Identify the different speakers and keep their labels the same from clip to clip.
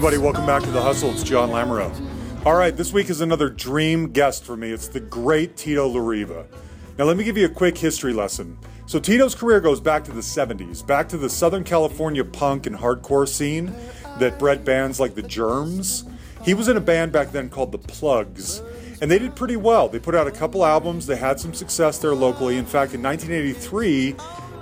Speaker 1: Everybody, welcome back to The Hustle. It's John Lamoureux. All right, this week is another dream guest for me. It's the great Tito Larriva. Now, let me give you a quick history lesson. So, Tito's career goes back to the 70s, back to the Southern California punk and hardcore scene that bred bands like the Germs. He was in a band back then called the Plugz, and they did pretty well. They put out a couple albums, they had some success there locally. In fact, in 1983,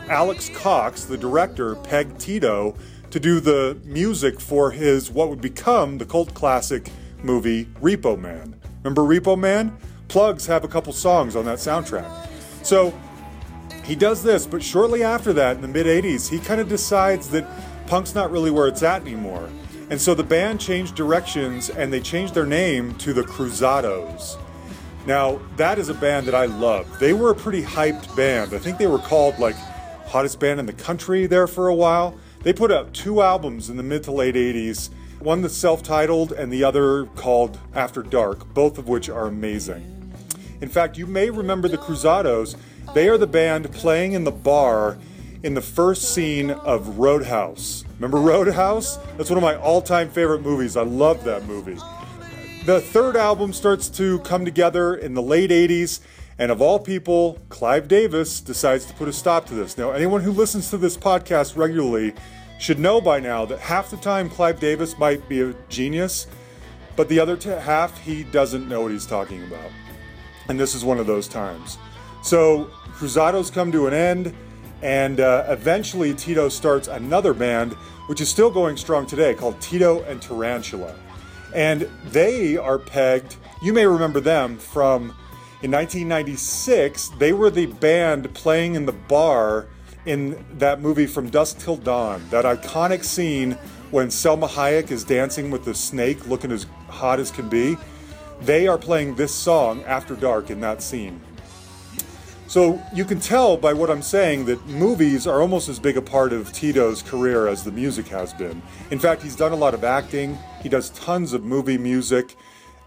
Speaker 1: Alex Cox, the director, pegged Tito to do the music for his what would become the cult classic movie Repo Man. Remember Repo Man? Plugz have a couple songs on that soundtrack. So he does this, but shortly after that, in the mid 80s, he kind of decides that punk's not really where it's at anymore. And so the band changed directions and they changed their name to the Cruzados. Now, that is a band that I love. They were a pretty hyped band. I think they were called like hottest band in the country there for a while. They put out two albums in the mid to late 80s, one that's self titled and the other called After Dark, both of which are amazing. In fact, you may remember the Cruzados. They are the band playing in the bar in the first scene of Roadhouse. Remember Roadhouse? That's one of my all time favorite movies. I love that movie. The third album starts to come together in the late 80s, and of all people, Clive Davis decides to put a stop to this. Now, anyone who listens to this podcast regularly should know by now that half the time Clive Davis might be a genius, but the other t- half he doesn't know what he's talking about. And this is one of those times. So Cruzados come to an end, and uh, eventually Tito starts another band, which is still going strong today, called Tito and Tarantula. And they are pegged, you may remember them from in 1996, they were the band playing in the bar in that movie From Dusk Till Dawn, that iconic scene when Salma Hayek is dancing with the snake looking as hot as can be. They are playing this song after dark in that scene. So you can tell by what I'm saying that movies are almost as big a part of Tito's career as the music has been. In fact, he's done a lot of acting, he does tons of movie music.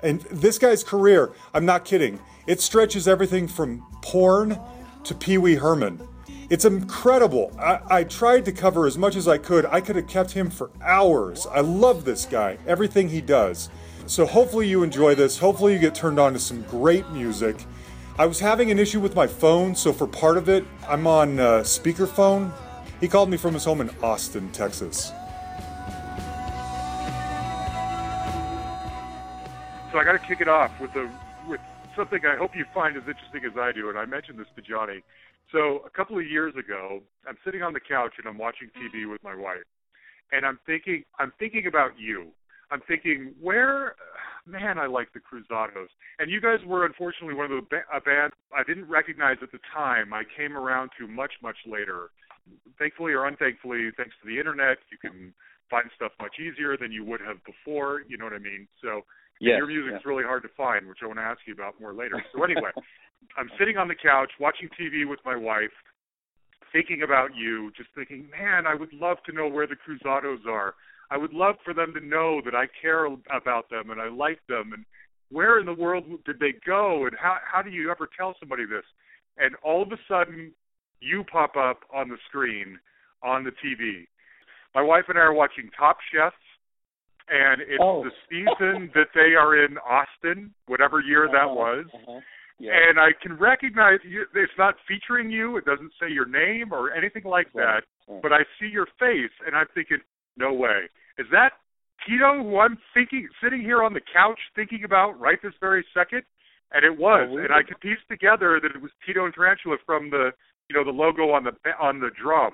Speaker 1: And this guy's career, I'm not kidding, it stretches everything from porn to Pee Wee Herman. It's incredible. I, I, tried to cover as much as I could. I could have kept him for hours. I love this guy, everything he does. So hopefully you enjoy this. Hopefully you get turned on to some great music. I was having an issue with my phone, so for part of it, I'm on uh, speakerphone. He called me from his home in Austin, Texas.
Speaker 2: So I got to kick it off with a with something I hope you find as interesting as I do, and I mentioned this to Johnny. So a couple of years ago, I'm sitting on the couch and I'm watching TV mm-hmm. with my wife, and I'm thinking I'm thinking about you. I'm thinking where man, I like the Cruzados. And you guys were unfortunately one of the ba- a band I didn't recognize at the time. I came around to much much later. Thankfully or unthankfully, thanks to the internet, you can find stuff much easier than you would have before. You know what I mean? So
Speaker 3: yes,
Speaker 2: your music's
Speaker 3: yes.
Speaker 2: really hard to find, which I want to ask you about more later. So anyway, I'm sitting on the couch watching TV with my wife, thinking about you, just thinking, man, I would love to know where the Cruzados are. I would love for them to know that I care about them and I like them and where in the world did they go and how how do you ever tell somebody this? And all of a sudden you pop up on the screen on the TV. My wife and I are watching Top Chef and it's
Speaker 3: Oh.
Speaker 2: the season that they are in Austin, whatever year that
Speaker 3: Uh-huh,
Speaker 2: was.
Speaker 3: uh-huh. Yeah.
Speaker 2: And I can recognize you. It's not featuring you. It doesn't say your name or anything like that.
Speaker 3: Right, right.
Speaker 2: But I see your face, and I'm thinking, no way. Is that Tito who I'm thinking, sitting here on the couch thinking about right this very second? And it was,
Speaker 3: Oh,
Speaker 2: and I could piece together that it was Tito and Tarantula from the, you know, the logo on the on the drum,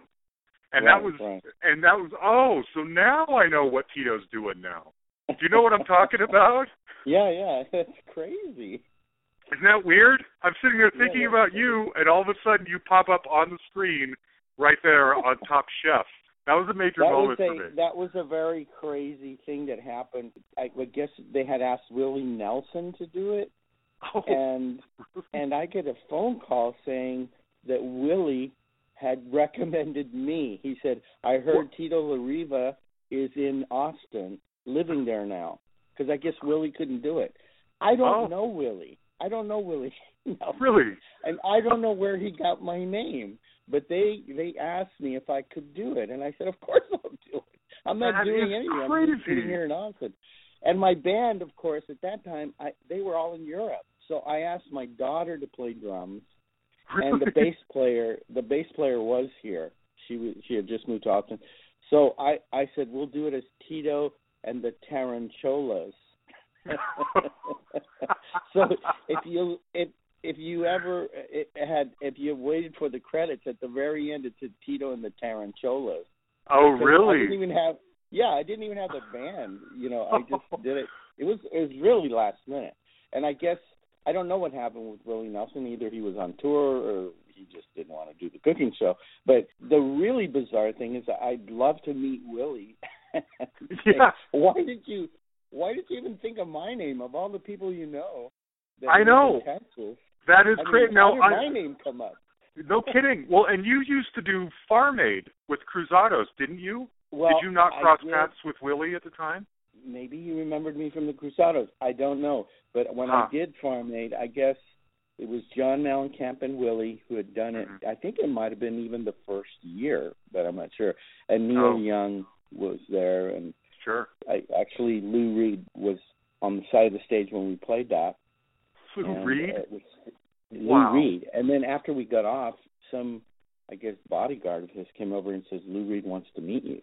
Speaker 2: and that was,
Speaker 3: right.
Speaker 2: and that was, oh, so now I know what Tito's doing now. Do you know what I'm talking about?
Speaker 3: Yeah, yeah, that's crazy.
Speaker 2: Isn't that weird? I'm sitting there thinking
Speaker 3: yeah.
Speaker 2: about you, and all of a sudden you pop up on the screen right there on Top Chef. That was a major
Speaker 3: That was
Speaker 2: moment for
Speaker 3: a
Speaker 2: me.
Speaker 3: that was a very crazy thing that happened. I would guess they had asked Willie Nelson to do it,
Speaker 2: oh,
Speaker 3: and and I get a phone call saying that Willie had recommended me. He said, "I heard Tito Larriva is in Austin, living there now." Because I guess Willie couldn't do it. I don't
Speaker 2: Oh.
Speaker 3: know Willie. I don't know Willie. No.
Speaker 2: really?
Speaker 3: and I don't know where he got my name, but they they asked me if I could do it, and I said, of course I'll do it. I'm not
Speaker 2: That
Speaker 3: doing anything. I'm just sitting here in Austin. And my band, of course, at that time, I they were all in Europe. So I asked my daughter to play drums, and the bass player, the bass player was here. She was she had just moved to Austin. So I I said we'll do it as Tito and the Tarancholas. so if you if if you ever it had if you waited for the credits at the very end, it's said Tito and the Tarancholas.
Speaker 2: oh,
Speaker 3: Because I
Speaker 2: really?
Speaker 3: didn't even have yeah, I didn't even have the band. You know, I just did it. It was it was really last minute, and I guess I don't know what happened with Willie Nelson. Either he was on tour or he just didn't want to do the cooking show. But the really bizarre thing is, that I'd love to meet Willie.
Speaker 2: Yeah.
Speaker 3: Why did you? Why did you even think of my name of all the people you know? That
Speaker 2: I know. That is
Speaker 3: I mean. How
Speaker 2: Now,
Speaker 3: did
Speaker 2: I,
Speaker 3: my name come up?
Speaker 2: no kidding. Well, and you used to do Farm Aid with Cruzados, didn't you?
Speaker 3: Well,
Speaker 2: Did you not cross paths with Willie at the time?
Speaker 3: Maybe he remembered me from the Cruzados. I don't know. But when
Speaker 2: Huh.
Speaker 3: I did Farm Aid, I guess it was John Mellencamp and Willie who had done it.
Speaker 2: Mhm.
Speaker 3: I think it might have been even the first year, but I'm not sure. And Neil
Speaker 2: Oh.
Speaker 3: Young was there, and
Speaker 2: Sure.
Speaker 3: I, actually Lou Reed was on the side of the stage when we played that.
Speaker 2: Lou Reed?
Speaker 3: it was
Speaker 2: Wow.
Speaker 3: Lou Reed. And then after we got off, some I guess bodyguard of his came over and says Lou Reed wants to meet you.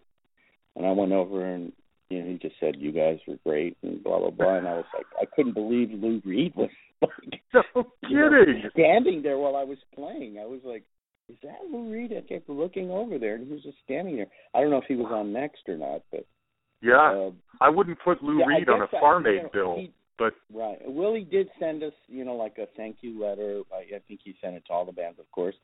Speaker 3: And I went over and you know he just said you guys were great and blah blah blah. And I was like I couldn't believe Lou Reed was like
Speaker 2: No
Speaker 3: you know, standing there while I was playing. I was like. Is that Lou Reed? I kept looking over there, and he was just standing there. I don't know if he was on next or not, but
Speaker 2: Yeah.
Speaker 3: uh,
Speaker 2: I wouldn't put Lou
Speaker 3: yeah,
Speaker 2: Reed on a Farm Aid bill,
Speaker 3: he-
Speaker 2: but
Speaker 3: Right. Willie did send us, you know, like a thank you letter. I, I think he sent it to all the bands, of course.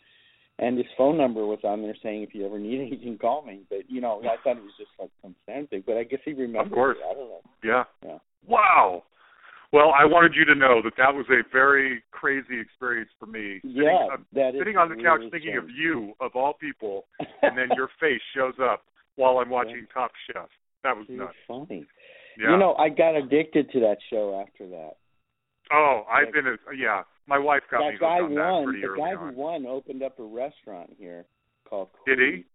Speaker 3: And his phone number was on there saying, if you ever need anything, call me. But, you know, I thought it was just like some fan thing. But I guess he remembered.
Speaker 2: Of course.
Speaker 3: it. I don't know.
Speaker 2: yeah.
Speaker 3: Yeah.
Speaker 2: Wow. Well, I wanted you to know that that was a very crazy experience for me. Sitting,
Speaker 3: Yeah,
Speaker 2: uh,
Speaker 3: that is
Speaker 2: sitting on the couch
Speaker 3: really
Speaker 2: thinking of you, of all people, and then your face shows up while I'm watching Top Chef. That was nuts.
Speaker 3: funny.
Speaker 2: Yeah.
Speaker 3: You know, I got addicted to that show after that.
Speaker 2: oh, I've been a yeah. My wife got me
Speaker 3: that guy
Speaker 2: hooked on that
Speaker 3: won.
Speaker 2: pretty
Speaker 3: The
Speaker 2: early
Speaker 3: guy
Speaker 2: on.
Speaker 3: who won opened up a restaurant here called.
Speaker 2: Did he?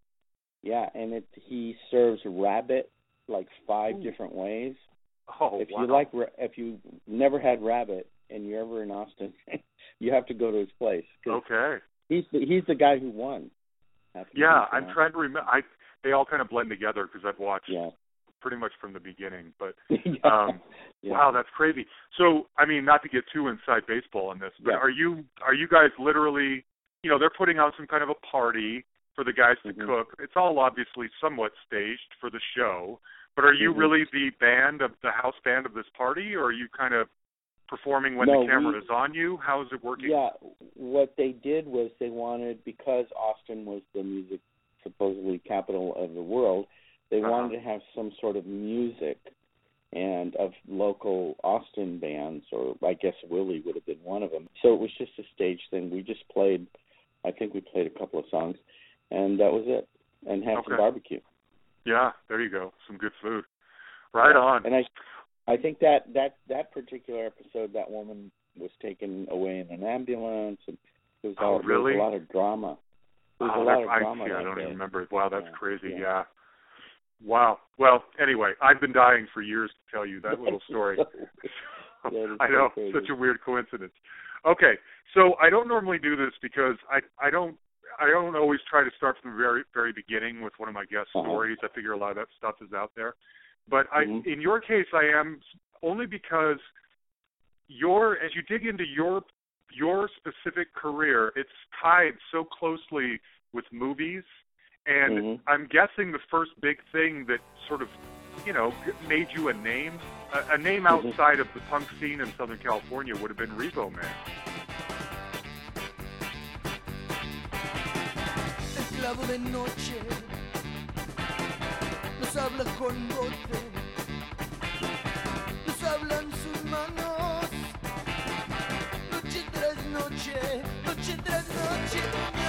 Speaker 3: Yeah, and it he serves rabbit like five
Speaker 2: Ooh.
Speaker 3: different ways.
Speaker 2: Oh,
Speaker 3: if
Speaker 2: wow.
Speaker 3: you like if you never had rabbit and you're ever in Austin, you have to go to his place.
Speaker 2: Okay.
Speaker 3: he's the, he's the guy who won.
Speaker 2: Yeah, I'm trying to remember. I they all kind of blend together because I've watched
Speaker 3: Yeah.
Speaker 2: Pretty much from the beginning. But um,
Speaker 3: yeah.
Speaker 2: wow, that's crazy. So, I mean, not to get too inside baseball on this, but
Speaker 3: Yeah.
Speaker 2: are you are you guys literally, you know, they're putting out some kind of a party for the guys to
Speaker 3: Mhm.
Speaker 2: cook. It's all obviously somewhat staged for the show, but are you
Speaker 3: Mhm.
Speaker 2: really the band of the house band of this party, or are you kind of performing when
Speaker 3: No,
Speaker 2: the camera
Speaker 3: we-
Speaker 2: is on you? How is it working?
Speaker 3: Yeah, what they did was they wanted because Austin was the music supposedly capital of the world, they
Speaker 2: Uh-huh.
Speaker 3: wanted to have some sort of music and of local Austin bands or I guess Willie would have been one of them. So it was just a stage thing. We just played I think we played a couple of songs and that was it. And had some barbecue.
Speaker 2: Yeah, there you go. Some good food. Right on.
Speaker 3: And I I think that that that particular episode that woman was taken away in an ambulance and there was,
Speaker 2: Oh,
Speaker 3: all, there was a lot of drama. There was
Speaker 2: Oh,
Speaker 3: a lot of
Speaker 2: I,
Speaker 3: drama
Speaker 2: see, I don't even remember. Wow, that's
Speaker 3: Yeah,
Speaker 2: crazy.
Speaker 3: yeah.
Speaker 2: Yeah. Wow. Well, anyway, I've been dying for years to tell you that little story. I know,
Speaker 3: crazy.
Speaker 2: such a weird coincidence. Okay, so I don't normally do this because I I don't I don't always try to start from the very very beginning with one of my guest
Speaker 3: Uh-huh.
Speaker 2: stories. I figure a lot of that stuff is out there, but I
Speaker 3: Mhm.
Speaker 2: in your case I am only because your as you dig into your your specific career, it's tied so closely with movies, and
Speaker 3: Mhm.
Speaker 2: I'm guessing the first big thing that sort of you know made you a name, a, a name
Speaker 3: Mhm.
Speaker 2: outside of the punk scene in Southern California would have been Repo Man.
Speaker 4: de noche, nos habla con bote, nos hablan sus manos, noche tras noche, noche tras noche,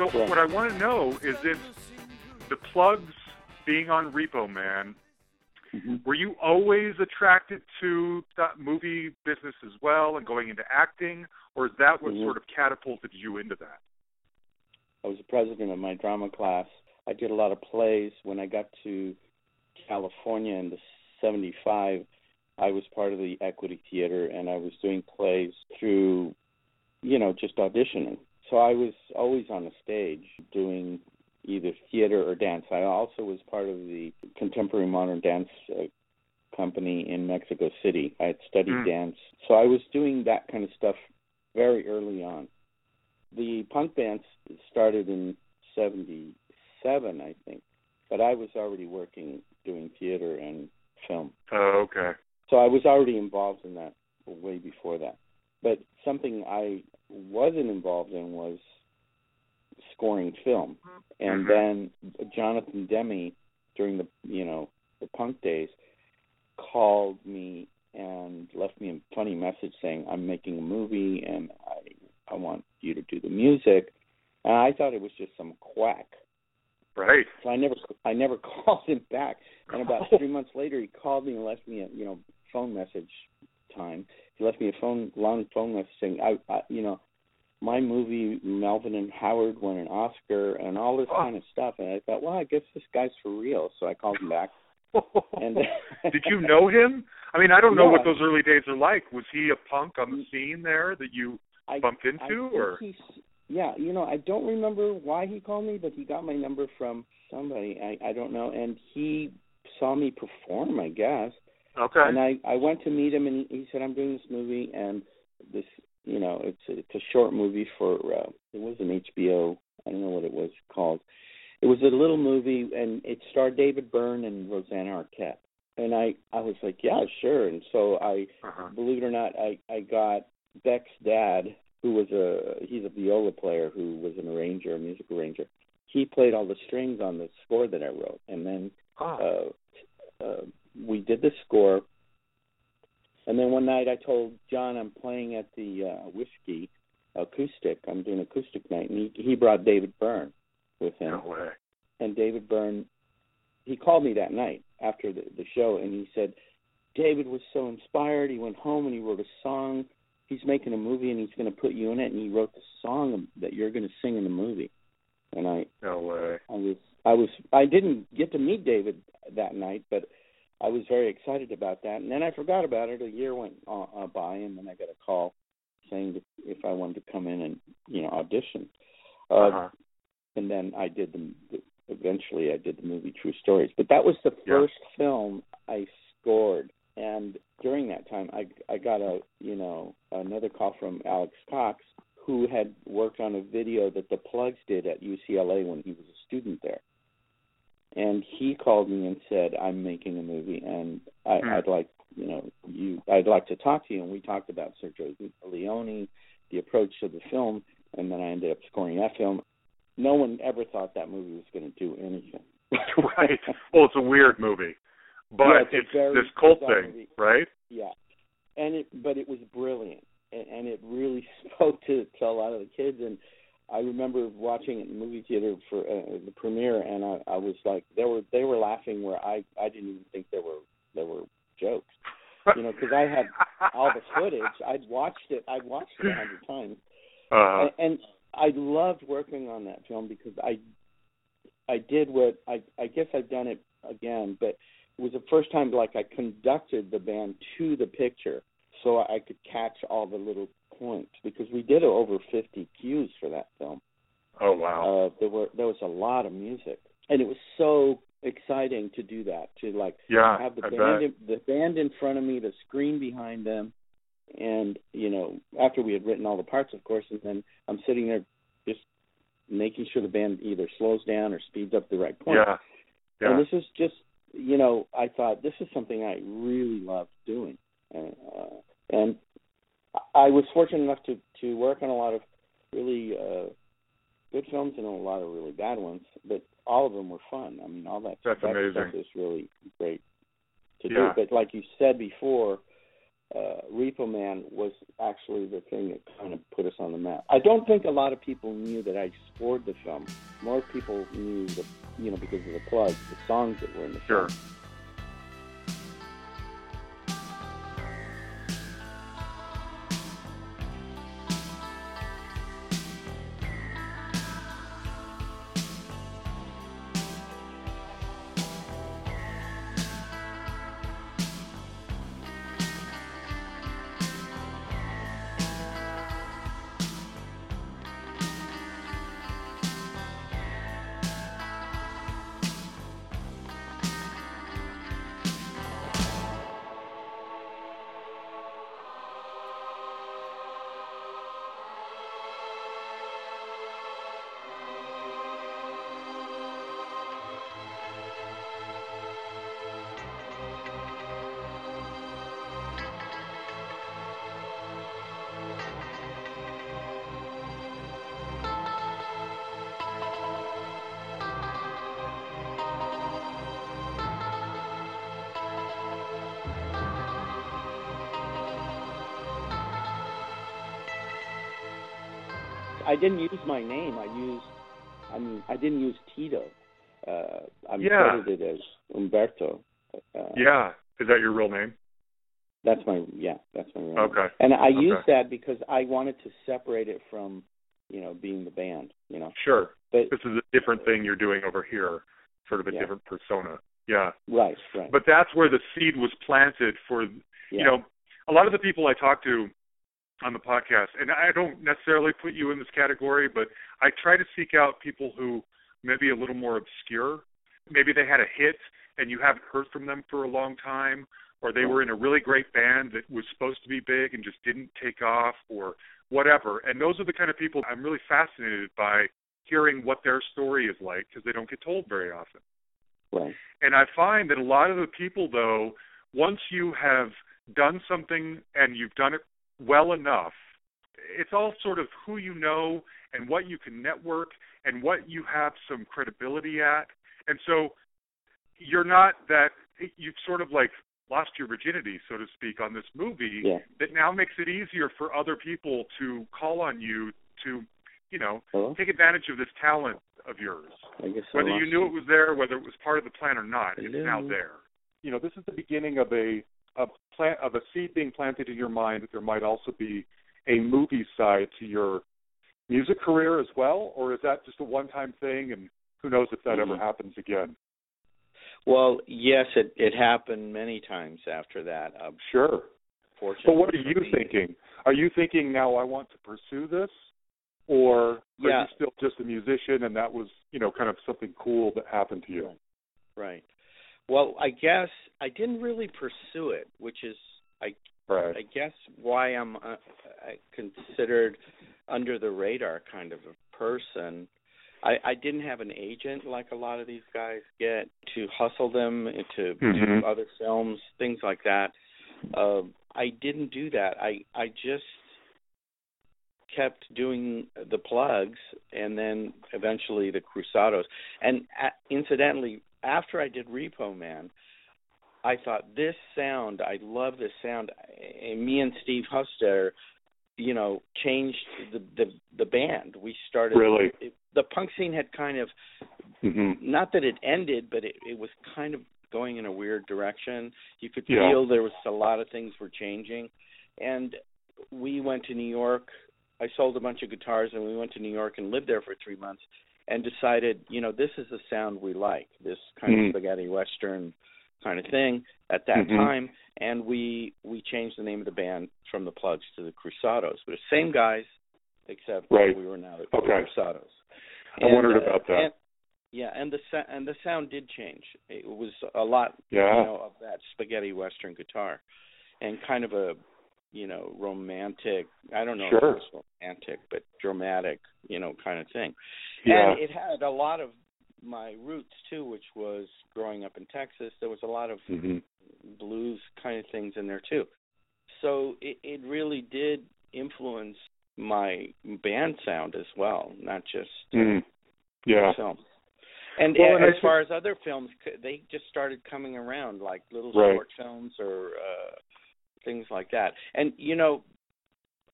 Speaker 2: So
Speaker 3: Correct.
Speaker 2: what I want to know is if the Plugz being on Repo Man,
Speaker 3: Mhm.
Speaker 2: were you always attracted to that movie business as well and going into acting, or is that what
Speaker 3: Mhm.
Speaker 2: sort of catapulted you into that?
Speaker 3: I was the president of my drama class. I did a lot of plays. When I got to California in the 75, I was part of the Equity Theater and I was doing plays through, you know, just auditioning. So I was always on the stage doing either theater or dance. I also was part of the Contemporary Modern Dance uh, Company in Mexico City. I had studied
Speaker 2: Mm.
Speaker 3: dance. So I was doing that kind of stuff very early on the punk dance started in 77 i think but i was already working doing theater and film
Speaker 2: Oh, okay.
Speaker 3: so i was already involved in that way before that but something i wasn't involved in was scoring film and
Speaker 2: Mhm.
Speaker 3: then jonathan Demme during the you know the punk days called me and left me a funny message saying i'm making a movie and i I want you to do the music. And I thought it was just some quack.
Speaker 2: Right.
Speaker 3: So I never I never called him back. And about three months later he called me and left me a you know, phone message time. He left me a phone long phone message saying I, I you know, my movie Melvin and Howard won an Oscar and all this
Speaker 2: Oh.
Speaker 3: kind of stuff and I thought, Well, I guess this guy's for real so I called him back and
Speaker 2: Did you know him? I mean, I don't know
Speaker 3: No,
Speaker 2: what those early days are like. Was he a punk on the mm. scene there that you
Speaker 3: I
Speaker 2: bumped into,
Speaker 3: think
Speaker 2: or
Speaker 3: yeah, you know, I don't remember why he called me, but he got my number from somebody. I I don't know, and he saw me perform, I guess.
Speaker 2: Okay?
Speaker 3: And I I went to meet him, and he, he said, "I'm doing this movie, and this, you know, it's a, it's a short movie for uh, it was an HBO. I don't know what it was called. It was a little movie, and it starred David Byrne and Rosanna Arquette. And I I was like, yeah, sure. And so I
Speaker 2: uh-huh.
Speaker 3: believe it or not, I I got Beck's dad, who was a he's a viola player who was an arranger, a music arranger. He played all the strings on the score that I wrote, and then
Speaker 2: Oh.
Speaker 3: uh, uh, we did the score. And then one night I told John I'm playing at the uh, whiskey acoustic. I'm doing acoustic night, and he he brought David Byrne with him
Speaker 2: no way.
Speaker 3: and David Byrne, he called me that night after the, the show, and he said, David was so inspired. He went home and he wrote a song. He's making a movie, and he's going to put you in it. And he wrote the song that you're going to sing in the movie. And I,
Speaker 2: No way.
Speaker 3: I was, I was, I didn't get to meet David that night, but I was very excited about that. And then I forgot about it. A year went uh, uh, by, and then I got a call saying that if I wanted to come in and you know audition. Uh,
Speaker 2: Uh-huh.
Speaker 3: and then I did the, the eventually I did the movie True Stories. But that was the
Speaker 2: Yeah.
Speaker 3: first film I scored, and during that time I I got a you know another call from Alex Cox who had worked on a video that the Plugz did at UCLA when he was a student there. And he called me and said, "I'm making a movie, and I,
Speaker 2: Hmm.
Speaker 3: I'd like, you know, you, I'd like to talk to you." And we talked about Sergio Leone, the approach to the film, and then I ended up scoring that film. No one ever thought that movie was going to do anything.
Speaker 2: right. Well, it's a weird movie, but
Speaker 3: Yeah, it's
Speaker 2: it's this cult thing,
Speaker 3: movie.
Speaker 2: right?
Speaker 3: Yeah, and it, but it was brilliant, and, and it really spoke to to a lot of the kids. And I remember watching it in the movie theater for uh, the premiere, and I, I was like, they were they were laughing where I I didn't even think there were there were jokes, you know, because I had all the footage. I'd watched it. I'd watched it a hundred times.
Speaker 2: Uh,
Speaker 3: and, and I loved working on that film because I I did what I I guess I've done it again, but it was the first time like I conducted the band to the picture so I could catch all the little points because we did over 50 cues for that film.
Speaker 2: oh wow.
Speaker 3: Uh there were there was a lot of music and it was so exciting to do that to like
Speaker 2: yeah,
Speaker 3: have the
Speaker 2: I
Speaker 3: band in, the band in front of me, the screen behind them, and you know after we had written all the parts, of course, and then I'm sitting there just making sure the band either slows down or speeds up the right point.
Speaker 2: Yeah. Yeah.
Speaker 3: And this is just you know I thought this is something I really loved doing, and, uh, and I was fortunate enough to to work on a lot of really uh, good films and a lot of really bad ones, but all of them were fun. I mean, all that
Speaker 2: That's
Speaker 3: that
Speaker 2: amazing.
Speaker 3: stuff is really great to
Speaker 2: Yeah.
Speaker 3: do. But like you said before, uh, Repo Man was actually the thing that kind of put us on the map. I don't think a lot of people knew that I scored the film. More people knew the, you know, because of the Plugz, the songs that were in the
Speaker 2: Sure.
Speaker 3: film. Use my name. I used, I mean, I didn't use Tito. Uh, I'm
Speaker 2: Yeah.
Speaker 3: credited as Umberto. Uh,
Speaker 2: Yeah. Is that your real name?
Speaker 3: That's my yeah, that's my real name.
Speaker 2: Okay.
Speaker 3: And I
Speaker 2: Okay.
Speaker 3: used that because I wanted to separate it from, you know, being the band. You know,
Speaker 2: Sure.
Speaker 3: but
Speaker 2: This is a different thing you're doing over here, sort of a
Speaker 3: Yeah.
Speaker 2: different persona. Yeah.
Speaker 3: right, right.
Speaker 2: But that's where the seed was planted for
Speaker 3: yeah.
Speaker 2: you know, a lot of the people I talk to on the podcast, and I don't necessarily put you in this category, but I try to seek out people who maybe a little more obscure. Maybe they had a hit and you haven't heard from them for a long time, or they were in a really great band that was supposed to be big and just didn't take off, or whatever. And those are the kind of people I'm really fascinated by hearing what their story is like because they don't get told very often.
Speaker 3: right.
Speaker 2: And I find that a lot of the people, though, once you have done something and you've done it well enough, it's all sort of who you know and what you can network and what you have some credibility at. And so you're not that, you've sort of like lost your virginity, so to speak, on this movie
Speaker 3: Yeah.
Speaker 2: that now makes it easier for other people to call on you to, you know,
Speaker 3: Hello.
Speaker 2: take advantage of this talent of yours
Speaker 3: I guess I
Speaker 2: whether you knew it was there, whether it was part of the plan or not, it's
Speaker 3: Hello?
Speaker 2: now there.
Speaker 1: you know, this is the beginning of a of plant of a seed being planted in your mind that there might also be a movie side to your music career as well, or is that just a one-time thing, and who knows if that ever
Speaker 3: Mhm.
Speaker 1: happens again?
Speaker 3: Well, yes, it it happened many times after that. Uh,
Speaker 1: Sure. But what are you thinking? Are you thinking now I want to pursue this, or are
Speaker 3: Yeah.
Speaker 1: you still just a musician and that was you know kind of something cool that happened to you?
Speaker 3: Right. Right. Well, I guess I didn't really pursue it, which is I
Speaker 1: Right.
Speaker 3: I guess why I'm uh, considered under the radar kind of a person. I, I didn't have an agent like a lot of these guys get to hustle them into
Speaker 1: Mhm.
Speaker 3: do other films, things like that. Uh, I didn't do that. I I just kept doing the Plugz, and then eventually the Cruzados And uh, incidentally, after I did Repo Man, I thought this sound, I love this sound. And me and Steve Hufsteter, you know, changed the the, the band. We started
Speaker 1: Really?
Speaker 3: it, the punk scene had kind of
Speaker 1: hmm
Speaker 3: not that it ended, but it, it was kind of going in a weird direction. You could
Speaker 1: Yeah.
Speaker 3: feel there was a lot of things were changing, and we went to New York. I sold a bunch of guitars, and we went to New York and lived there for three months, and decided, you know, this is the sound we like. This kind
Speaker 1: Mhm.
Speaker 3: of spaghetti western kind of thing at that
Speaker 1: Mhm.
Speaker 3: time, and we we changed the name of the band from the Plugz to the Cruzados. But the same guys, except
Speaker 1: Right.
Speaker 3: we were now the
Speaker 1: Okay.
Speaker 3: Cruzados.
Speaker 1: I wondered
Speaker 3: uh,
Speaker 1: about that.
Speaker 3: and- yeah, and the and the sound did change. It was a lot,
Speaker 1: Yeah.
Speaker 3: you know, of that spaghetti western guitar, and kind of a, you know, romantic. I don't know if
Speaker 1: Sure.
Speaker 3: it was romantic, but dramatic, you know, kind of thing.
Speaker 1: Yeah.
Speaker 3: And it had a lot of my roots too, which was growing up in Texas. There was a lot of
Speaker 1: hmm
Speaker 3: blues kind of things in there too. So it, it really did influence my band sound as well, not just
Speaker 1: mm Yeah.
Speaker 3: film. And
Speaker 1: Well, and
Speaker 3: as far as other films, they just started coming around, like little
Speaker 1: Right.
Speaker 3: short films or uh things like that. And you know,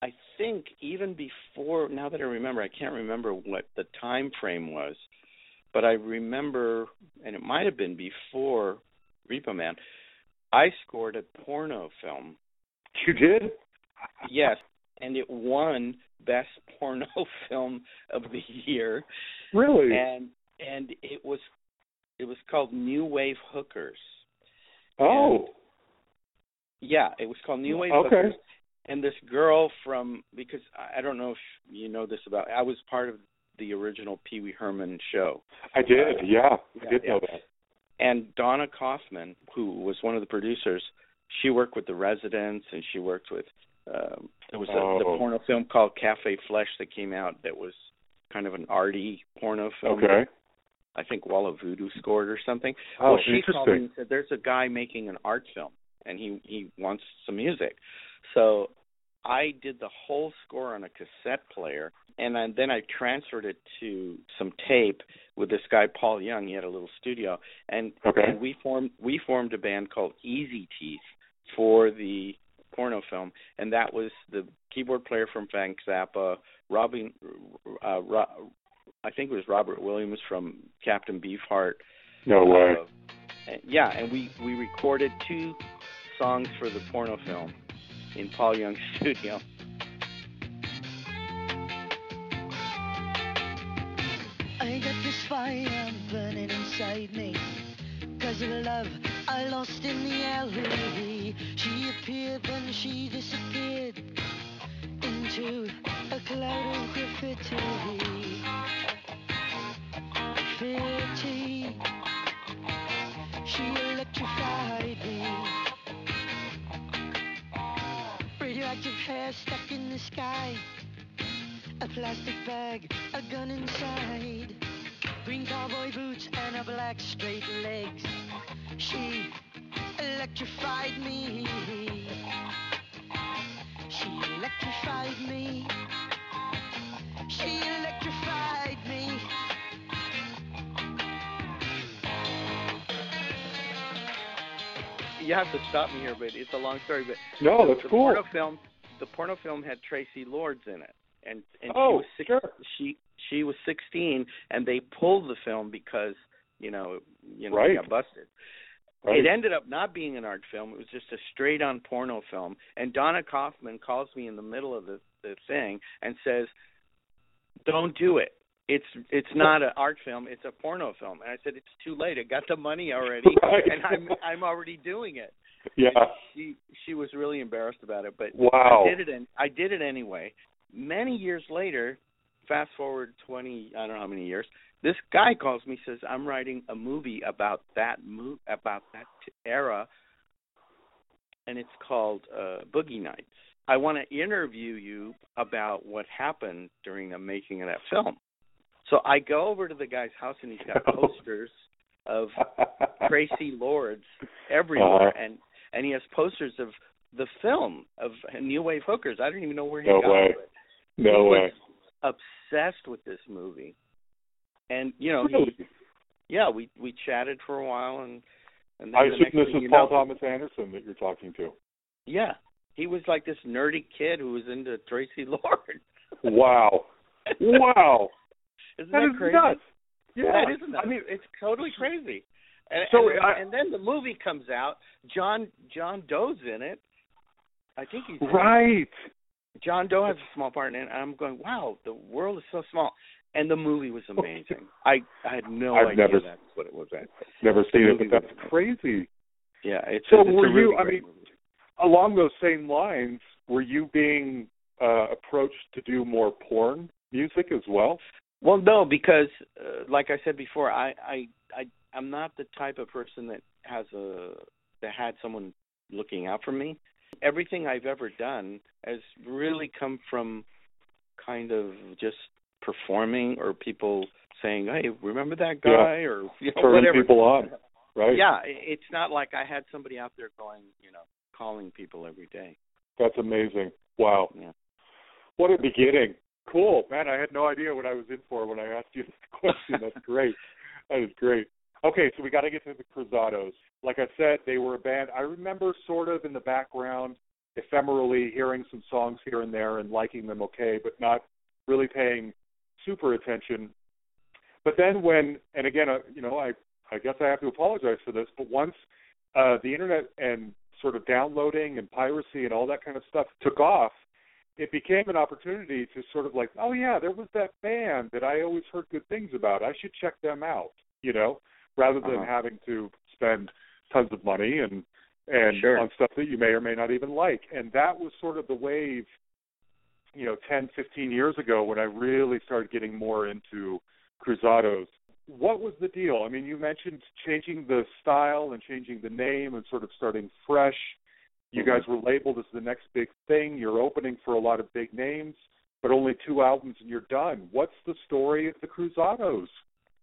Speaker 3: I think even before now that I remember, I can't remember what the time frame was, but I remember, and it might have been before Repo Man. I scored a porno film.
Speaker 2: You did?
Speaker 3: Yes, and it won best porno film of the year.
Speaker 2: Really?
Speaker 3: And and it was it was called New Wave Hookers.
Speaker 2: oh.
Speaker 3: Yeah, it was called New Wave
Speaker 2: Okay.
Speaker 3: And this girl from because I don't know if you know this about I was part of the original Pee Wee Herman show.
Speaker 2: I did. Yeah.
Speaker 3: Yeah,
Speaker 2: I did
Speaker 3: yeah.
Speaker 2: know that.
Speaker 3: And Donna Kaufman, who was one of the producers, she worked with the residents and she worked with um there was a the
Speaker 2: Oh.
Speaker 3: porno film called Cafe Flesh that came out that was kind of an arty porno film.
Speaker 2: Okay.
Speaker 3: I think Wall of Voodoo scored or something.
Speaker 2: Oh,
Speaker 3: well, she called me and said, "There's a guy making an art film, and he he wants some music." So I did the whole score on a cassette player, and then, then I transferred it to some tape with this guy Paul Young. He had a little studio, and,
Speaker 2: Okay.
Speaker 3: and we formed we formed a band called Easy Teeth for the porno film, and that was the keyboard player from Frank Zappa, Robin, uh, Ro- I think it was Robert Williams from Captain Beefheart.
Speaker 2: No way.
Speaker 3: Uh, yeah, and we we recorded two songs for the porno film in Paul Young's studio.
Speaker 5: I got this fire burning inside me. Cause of love I lost in the alley. She appeared, she disappeared into a cloud of graffiti. Graffiti. She electrified me. Hair stuck in the sky. A plastic bag, a gun inside. Green cowboy boots and a black straight legs. She electrified me. She electrified me. She electrified me.
Speaker 3: You have to stop me here, but it's a long story. But
Speaker 2: No, that's
Speaker 3: the
Speaker 2: cool.
Speaker 3: porno film, the porno film had Traci Lords in it, and and she
Speaker 2: Oh,
Speaker 3: was six,
Speaker 2: sure.
Speaker 3: she she was 16, and they pulled the film because you know you know
Speaker 2: Right.
Speaker 3: got busted.
Speaker 2: Right.
Speaker 3: It ended up not being an art film. It was just a straight on porno film. And Donna Kaufman calls me in the middle of the, the thing and says, Don't do it. It's it's not an art film, it's a porno film. And I said, It's too late. I got the money already
Speaker 2: Right.
Speaker 3: and I'm I'm already doing it.
Speaker 2: Yeah.
Speaker 3: She she was really embarrassed about it, but
Speaker 2: Wow.
Speaker 3: I did it and I did it anyway. Many years later, fast forward twenty I don't know how many years, this guy calls me says I'm writing a movie about that mo- about that era, and it's called uh, Boogie Nights. I want to interview you about what happened during the making of that film. So I go over to the guy's house and he's got posters of Traci Lords everywhere,
Speaker 2: Uh-huh.
Speaker 3: and and he has posters of the film of New Wave Hookers. I don't even know where he
Speaker 2: No
Speaker 3: got
Speaker 2: way.
Speaker 3: it.
Speaker 2: no
Speaker 3: he
Speaker 2: way.
Speaker 3: was obsessed with this movie, and you know,
Speaker 2: Really?
Speaker 3: he, yeah, we we chatted for a while, and and then
Speaker 2: I assume this is Paul
Speaker 3: know,
Speaker 2: Thomas Anderson that you're talking to.
Speaker 3: Yeah, he was like this nerdy kid who was into Traci Lord.
Speaker 2: Wow. wow.
Speaker 3: Isn't
Speaker 2: That
Speaker 3: that,
Speaker 2: is
Speaker 3: crazy?
Speaker 2: nuts. Yeah.
Speaker 3: That is nuts.
Speaker 2: I mean,
Speaker 3: it's totally crazy. And,
Speaker 2: So,
Speaker 3: and,
Speaker 2: I-
Speaker 3: and then the movie comes out. John John Doe's in it. I think he's
Speaker 2: right.
Speaker 3: John Doe has a small part in it. And I'm going, wow, the world is so small. And the movie was amazing. I I had no
Speaker 2: I've
Speaker 3: idea
Speaker 2: never-
Speaker 3: that's what it was at.
Speaker 2: Never seen it, but that's
Speaker 3: was-
Speaker 2: crazy.
Speaker 3: Yeah, it's
Speaker 2: So
Speaker 3: a, it's
Speaker 2: were
Speaker 3: a
Speaker 2: you-
Speaker 3: really
Speaker 2: I mean-
Speaker 3: movie.
Speaker 2: Along those same lines, were you being uh, approached to do more porn music as well?
Speaker 3: Well, no, because uh, like I said before, I I I I'm not the type of person that has a that had someone looking out for me. Everything I've ever done has really come from kind of just performing or people saying, "Hey, remember that
Speaker 2: Yeah.
Speaker 3: guy?" or you know,
Speaker 2: Turning
Speaker 3: whatever.
Speaker 2: people on, right?
Speaker 3: Yeah, it's not like I had somebody out there going, you know, calling people every day.
Speaker 2: That's amazing. Wow.
Speaker 3: Yeah.
Speaker 2: What a beginning. Cool. Man, I had no idea what I was in for when I asked you this question. That's great. That is great. Okay, so we got to get to the Cruzados. Like I said, they were a band. I remember sort of in the background ephemerally hearing some songs here and there and liking them okay, but not really paying super attention. But then when, and again, uh, you know, I I guess I have to apologize for this, but once uh, the internet and sort of downloading and piracy and all that kind of stuff took off, it became an opportunity to sort of like, oh yeah, there was that band that I always heard good things about. I should check them out, you know, rather than
Speaker 3: Uh-huh.
Speaker 2: having to spend tons of money and and
Speaker 3: Sure.
Speaker 2: on stuff that you may or may not even like. And that was sort of the wave, you know, 10, 15 years ago when I really started getting more into cruzados. What was the deal? I mean, you mentioned changing the style and changing the name and sort of starting fresh. You
Speaker 3: Mhm.
Speaker 2: guys were labeled as the next big thing. You're opening for a lot of big names, but only two albums and you're done. What's the story of the Cruzados?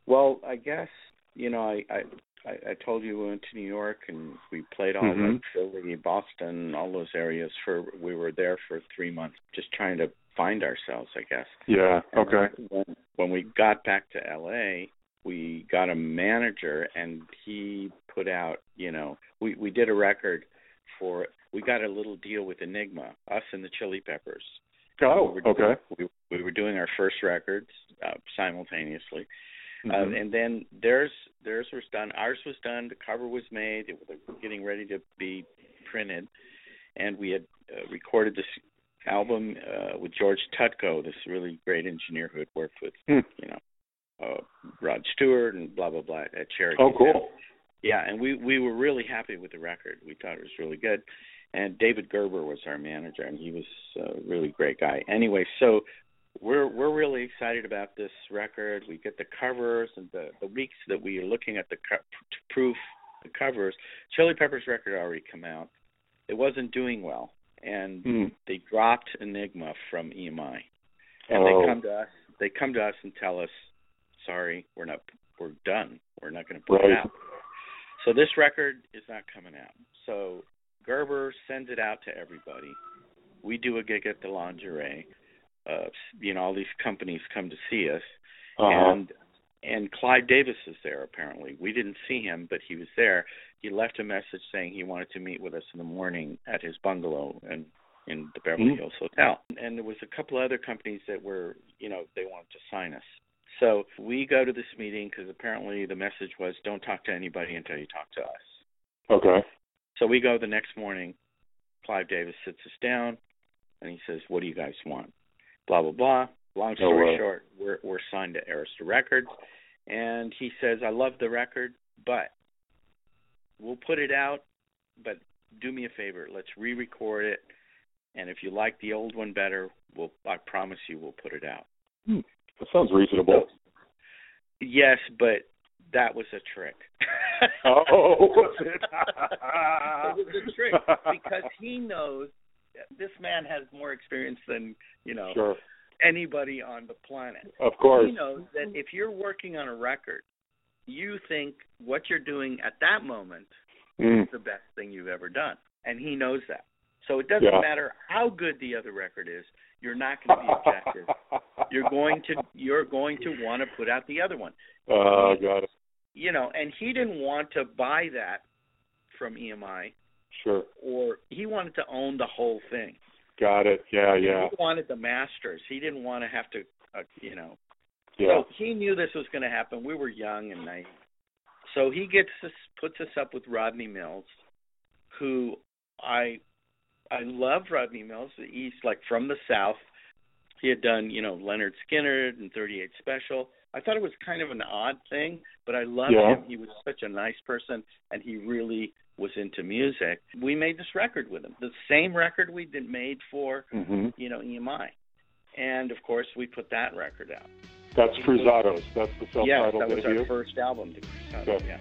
Speaker 3: Well, I guess you know I I I told you we went to New York and we played all
Speaker 2: Mhm.
Speaker 3: like Philly, Boston, all those areas for we were there for three months, just trying to find ourselves, I guess.
Speaker 2: Yeah.
Speaker 3: And
Speaker 2: Okay.
Speaker 3: When, when we got back to LA, we got a manager and he put out, you know, we we did a record for we got a little deal with Enigma, us and the Chili Peppers.
Speaker 2: Oh.
Speaker 3: we
Speaker 2: Okay.
Speaker 3: Doing, we, we were doing our first records uh, simultaneously.
Speaker 2: Mhm.
Speaker 3: Uh, and then theirs theirs was done. Ours was done. The cover was made. It was getting ready to be printed, and we had uh, recorded this album uh, with George Tutko, this really great engineer who had worked with
Speaker 2: Hmm.
Speaker 3: you know uh, Rod Stewart and blah blah blah at Cherokee.
Speaker 2: Oh, cool.
Speaker 3: Yeah, and we we were really happy with the record. We thought it was really good. And David Gerber was our manager, and he was a really great guy. Anyway, so we're we're really excited about this record. We get the covers and the the weeks that we are looking at the co- proof the covers. Chili Peppers record already come out. It wasn't doing well, and
Speaker 2: Hmm.
Speaker 3: they dropped Enigma from EMI, and
Speaker 2: Oh.
Speaker 3: they come to us. They come to us and tell us, "Sorry, we're not. We're done. We're not going to put it out." So this record is not coming out. So Gerber sends it out to everybody. We do a gig at the lingerie. Uh, you know, all these companies come to see us,
Speaker 2: Uh-huh.
Speaker 3: and and Clive Davis is there. Apparently, we didn't see him, but he was there. He left a message saying he wanted to meet with us in the morning at his bungalow and in the Beverly
Speaker 2: Mhm.
Speaker 3: Hills Hotel. And there was a couple other companies that were, you know, they wanted to sign us. So we go to this meeting because apparently the message was, "Don't talk to anybody until you talk to us."
Speaker 2: Okay.
Speaker 3: So we go the next morning. Clive Davis sits us down, and he says, "What do you guys want?" Blah blah blah. Long
Speaker 2: No
Speaker 3: story
Speaker 2: way.
Speaker 3: short, we're we're signed to Arista Records, and he says, "I love the record, but we'll put it out, but do me a favor, let's re-record it, and if you like the old one better, we'll I promise you we'll put it out." Hmm.
Speaker 2: That sounds reasonable.
Speaker 3: Yes, but that was a trick.
Speaker 2: Oh, was it?
Speaker 3: it was a trick because he knows this man has more experience than you know
Speaker 2: Sure.
Speaker 3: anybody on the planet.
Speaker 2: Of course.
Speaker 3: He knows that if you're working on a record, you think what you're doing at that moment
Speaker 2: Mm.
Speaker 3: is the best thing you've ever done, and he knows that. So it doesn't
Speaker 2: Yeah.
Speaker 3: matter how good the other record is, you're not going to be objective. you're going to you're going to want to put out the other one.
Speaker 2: Oh, got it.
Speaker 3: You know, and he didn't want to buy that from EMI
Speaker 2: Sure.
Speaker 3: or he wanted to own the whole thing.
Speaker 2: Got it. Yeah, yeah.
Speaker 3: He wanted the masters. He didn't want to have to, uh, you know.
Speaker 2: Yeah.
Speaker 3: So he knew this was going to happen. We were young and naive. So he gets us, puts us up with Rodney Mills, who I, I love Rodney Mills. He's like from the South. He had done, you know, Lynyrd Skynyrd and 38 Special. I thought it was kind of an odd thing, but I loved
Speaker 2: Yeah.
Speaker 3: him. He was such a nice person, and he really was into music. We made this record with him, the same record we did made for,
Speaker 2: hmm
Speaker 3: you know, EMI, and of course we put that record out.
Speaker 2: That's Cruzados. That's the
Speaker 3: Yes,
Speaker 2: self-titled
Speaker 3: that was
Speaker 2: debut.
Speaker 3: our first album. To Cruzado,
Speaker 2: Good.
Speaker 3: yeah.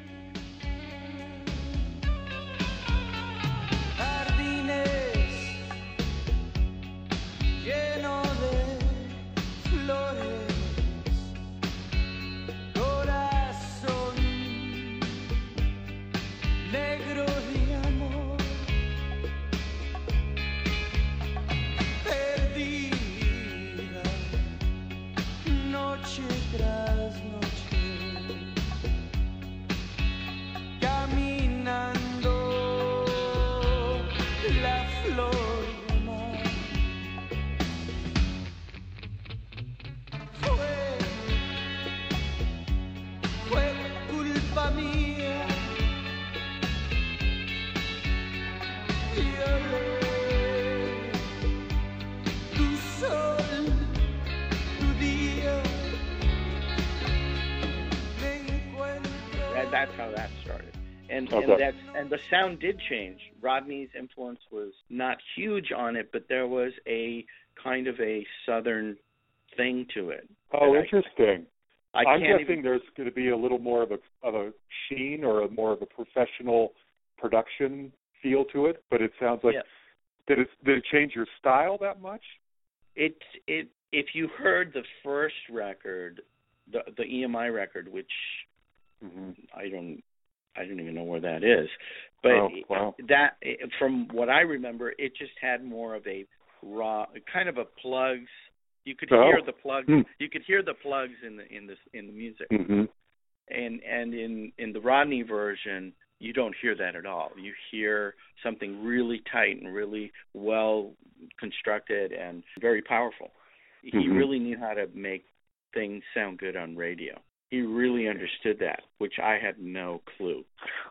Speaker 3: And,
Speaker 2: Okay.
Speaker 3: and that's and the sound did change. Rodney's influence was not huge on it, but there was a kind of a southern thing to it.
Speaker 2: Oh,
Speaker 3: that I-
Speaker 2: interesting.
Speaker 3: I
Speaker 2: I'm
Speaker 3: can't
Speaker 2: guessing
Speaker 3: even,
Speaker 2: there's going to be a little more of a of a sheen or a more of a professional production feel to it. But it sounds like did it did it change your style that much?
Speaker 3: it it if you heard the first record, the the EMI record, which
Speaker 2: Mm-hmm.
Speaker 3: I don't I don't even know where that is, but
Speaker 2: Oh, wow.
Speaker 3: that from what I remember, it just had more of a raw kind of a Plugz. You could
Speaker 2: Oh.
Speaker 3: hear the Plugz.
Speaker 2: Hmm.
Speaker 3: You could hear the Plugz in the in the in the music,
Speaker 2: Mm-hmm.
Speaker 3: and and in in the Rodney version, you don't hear that at all. You hear something really tight and really well constructed and very powerful. He
Speaker 2: Mhm.
Speaker 3: really knew how to make things sound good on radio. He really understood that, which I had no clue.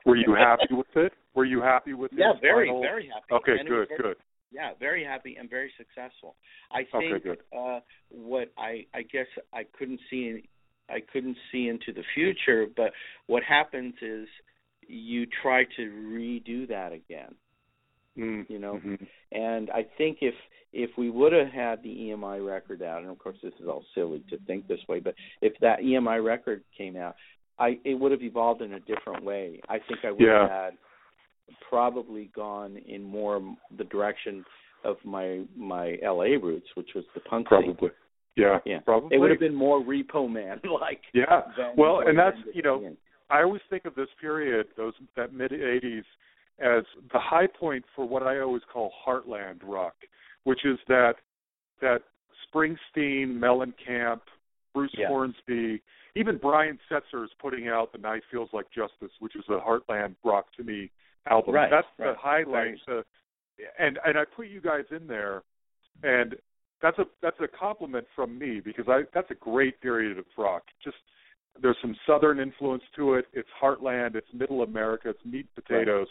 Speaker 2: Were you happy with it? Were you happy with
Speaker 3: it?
Speaker 2: Yeah,
Speaker 3: very,
Speaker 2: final-
Speaker 3: very happy.
Speaker 2: Okay,
Speaker 3: And
Speaker 2: good,
Speaker 3: very-
Speaker 2: good.
Speaker 3: Yeah, very happy and very successful. I
Speaker 2: Okay,
Speaker 3: think
Speaker 2: good.
Speaker 3: uh what I I guess I couldn't see I couldn't see into the future, but what happens is you try to redo that again,
Speaker 2: Mm.
Speaker 3: you know.
Speaker 2: Mhm.
Speaker 3: And I think if if we would have had the EMI record out, and of course this is all silly to think this way, but if that EMI record came out, I it would have evolved in a different way. I think I would
Speaker 2: Yeah.
Speaker 3: have had probably gone in more the direction of my my LA roots, which was the punk scene.
Speaker 2: Probably. Yeah.
Speaker 3: Yeah,
Speaker 2: Probably.
Speaker 3: it would have been more Repo Man like.
Speaker 2: Yeah. Well, and that's you know. I always think of this period, those that mid '80s, as the high point for what I always call heartland rock, which is that that Springsteen, Mellencamp, Bruce
Speaker 3: Yeah.
Speaker 2: Hornsby, even Brian Setzer is putting out "The Knife Feels Like Justice," which is a heartland rock to me album.
Speaker 3: Right,
Speaker 2: That's
Speaker 3: right.
Speaker 2: the highlight. uh, and and I put you guys in there, and that's a that's a compliment from me because I that's a great period of rock. Just there's some southern influence to it. It's heartland. It's middle America. It's meat and potatoes,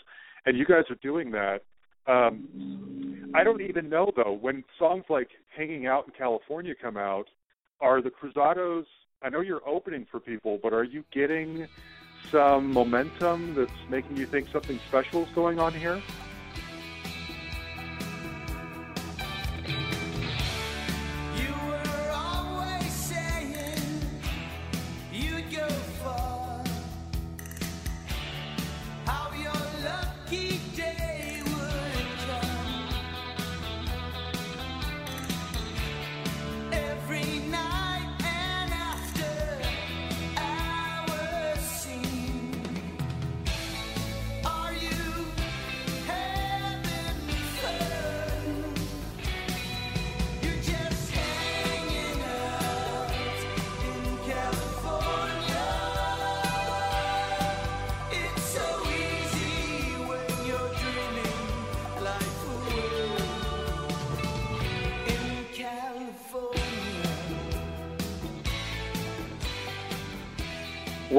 Speaker 2: and you guys are doing that. Um, I don't even know though when songs like "Hanging Out in California" come out. Are the Cruzados? I know you're opening for people, but are you getting some momentum that's making you think something special is going on here?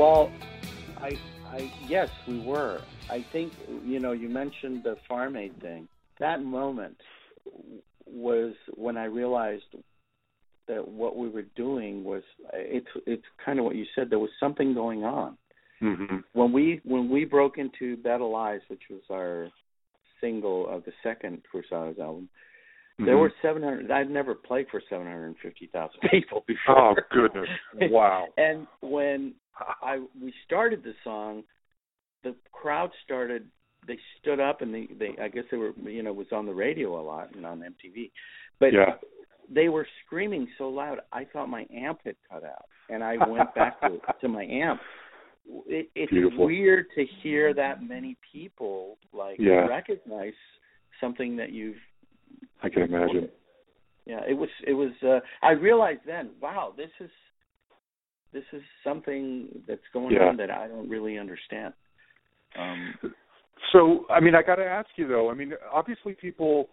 Speaker 3: Well, I, I yes, we were. I think you know you mentioned the farm aid thing. That moment was when I realized that what we were doing was it's it's kind of what you said. There was something going on
Speaker 2: Mm-hmm.
Speaker 3: when we when we broke into Bed of Lies, which was our single of the second Cruzados album.
Speaker 2: Mm-hmm.
Speaker 3: There were seven hundred. I'd never played for seven hundred and fifty thousand people before.
Speaker 2: Oh goodness! Wow.
Speaker 3: And when I we started the song, the crowd started. They stood up and they, they I guess they were you know it was on the radio a lot and on MTV, but
Speaker 2: Yeah.
Speaker 3: they were screaming so loud I thought my amp had cut out, and I went back to to my amp. It, it's
Speaker 2: Beautiful.
Speaker 3: weird to hear that many people like
Speaker 2: Yeah.
Speaker 3: recognize something that you've
Speaker 2: I can imagine.
Speaker 3: yeah, it was it was uh I realized then, wow, this is this is something that's going
Speaker 2: Yeah.
Speaker 3: on that I don't really understand. Um
Speaker 2: So, I mean, I got to ask you though. I mean, obviously, people,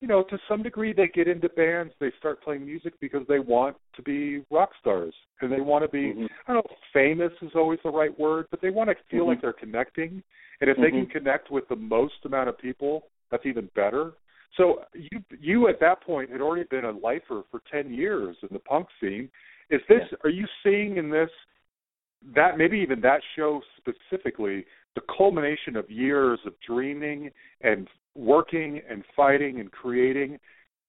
Speaker 2: you know, to some degree, they get into bands. They start playing music because they want to be rock stars, and they want to be.
Speaker 3: Mhm.
Speaker 2: I don't know, famous is always the right word, but they want to feel
Speaker 3: Mhm.
Speaker 2: like they're connecting. And if they can
Speaker 3: Mhm.
Speaker 2: connect with the most amount of people That's even better. So you you at that point had already been a lifer for ten years in the punk scene. Is this?
Speaker 3: Yeah.
Speaker 2: Are you seeing in this that maybe even that show specifically the culmination of years of dreaming and working and fighting and creating?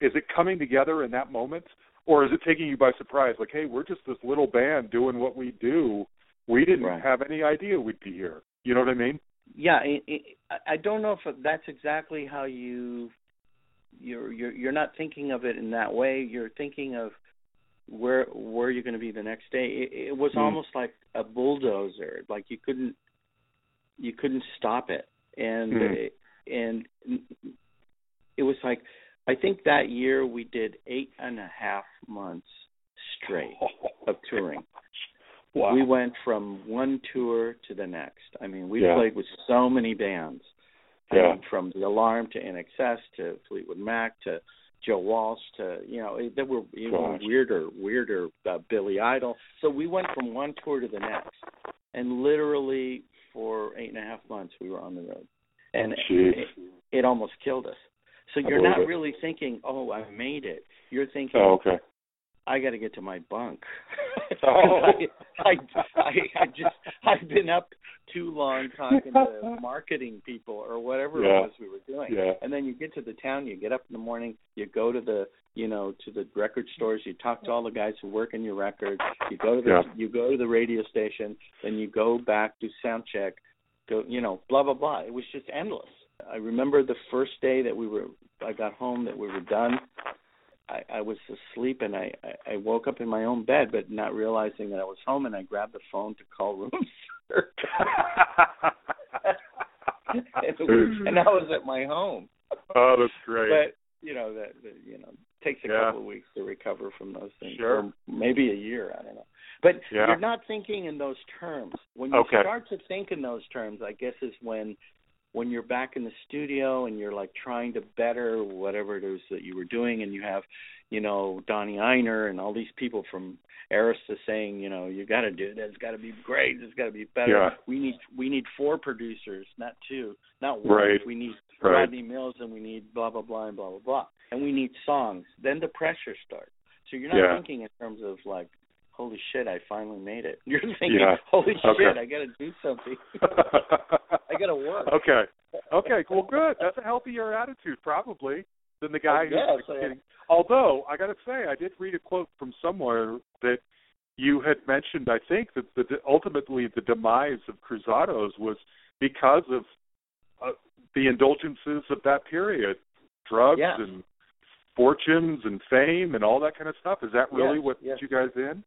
Speaker 2: Is it coming together in that moment, or is it taking you by surprise? Like, hey, we're just this little band doing what we do. We didn't
Speaker 3: Right.
Speaker 2: have any idea we'd be here. You know what I mean?
Speaker 3: yeah i i I don't know if that's exactly how you you're you're you're not thinking of it in that way you're thinking of where where you're going to be the next day it, it was
Speaker 2: Hmm.
Speaker 3: almost like a bulldozer like you couldn't you couldn't stop it and it, and it was like i think that year we did eight and a half months straight of touring
Speaker 2: Wow.
Speaker 3: we went from one tour to the next. I mean, we
Speaker 2: Yeah.
Speaker 3: played with so many bands.
Speaker 2: Yeah.
Speaker 3: from The Alarm to INXS to Fleetwood Mac to Joe Walsh to you know there were even
Speaker 2: Gosh.
Speaker 3: weirder, weirder uh, Billy Idol. So we went from one tour to the next, and literally for eight and a half months we were on the road, and it, it almost killed us. So
Speaker 2: I
Speaker 3: you're not
Speaker 2: it.
Speaker 3: really thinking, "Oh, I made it." You're thinking,
Speaker 2: Oh, okay.
Speaker 3: I got to get to my bunk.
Speaker 2: Oh.
Speaker 3: I, I, I, I just I've been up too long talking to marketing people or whatever
Speaker 2: Yeah.
Speaker 3: it was we were doing.
Speaker 2: Yeah.
Speaker 3: And then you get to the town, you get up in the morning, you go to the you know to the record stores, you talk to all the guys who work in your record, you go to the
Speaker 2: Yeah.
Speaker 3: you go to the radio station, then you go back do sound check, go you know blah blah blah. It was just endless. I remember the first day that we were I got home that we were done. I, I was asleep and I, I woke up in my own bed, but not realizing that I was home. And I grabbed the phone to call room service, and, and I was at my home.
Speaker 2: oh, that's great.
Speaker 3: But you know that, that you know takes a
Speaker 2: Yeah.
Speaker 3: couple of weeks to recover from those things,
Speaker 2: Sure.
Speaker 3: or maybe a year. I don't know. But
Speaker 2: Yeah.
Speaker 3: you're not thinking in those terms. When you
Speaker 2: Okay.
Speaker 3: start to think in those terms, I guess is when when you're back in the studio and you're like trying to better whatever it is that you were doing, and you have, you know, Donnie Ienner and all these people from Arista saying, you know, you got to do this, it's got to be great, it's got to be better.
Speaker 2: Yeah.
Speaker 3: We need we need four producers, not two, not one.
Speaker 2: Right.
Speaker 3: We need
Speaker 2: Right.
Speaker 3: Rodney Mills and we need blah blah blah and blah blah blah, and we need songs. Then the pressure starts. So you're not
Speaker 2: Yeah.
Speaker 3: thinking in terms of like, holy shit, I finally made it. You're thinking,
Speaker 2: Yeah.
Speaker 3: holy
Speaker 2: Okay.
Speaker 3: shit, I got to do something. I got to work.
Speaker 2: okay. Okay. Well, good. That's a healthier attitude, probably, than the guy who's like,
Speaker 3: yeah.
Speaker 2: Although I got to say, I did read a quote from somewhere that you had mentioned. I think that the ultimately the demise of Cruzados was because of uh, the indulgences of that period, drugs and fortunes and fame and all that kind of stuff. Is that really
Speaker 3: Yes,
Speaker 2: what
Speaker 3: yes.
Speaker 2: you guys in?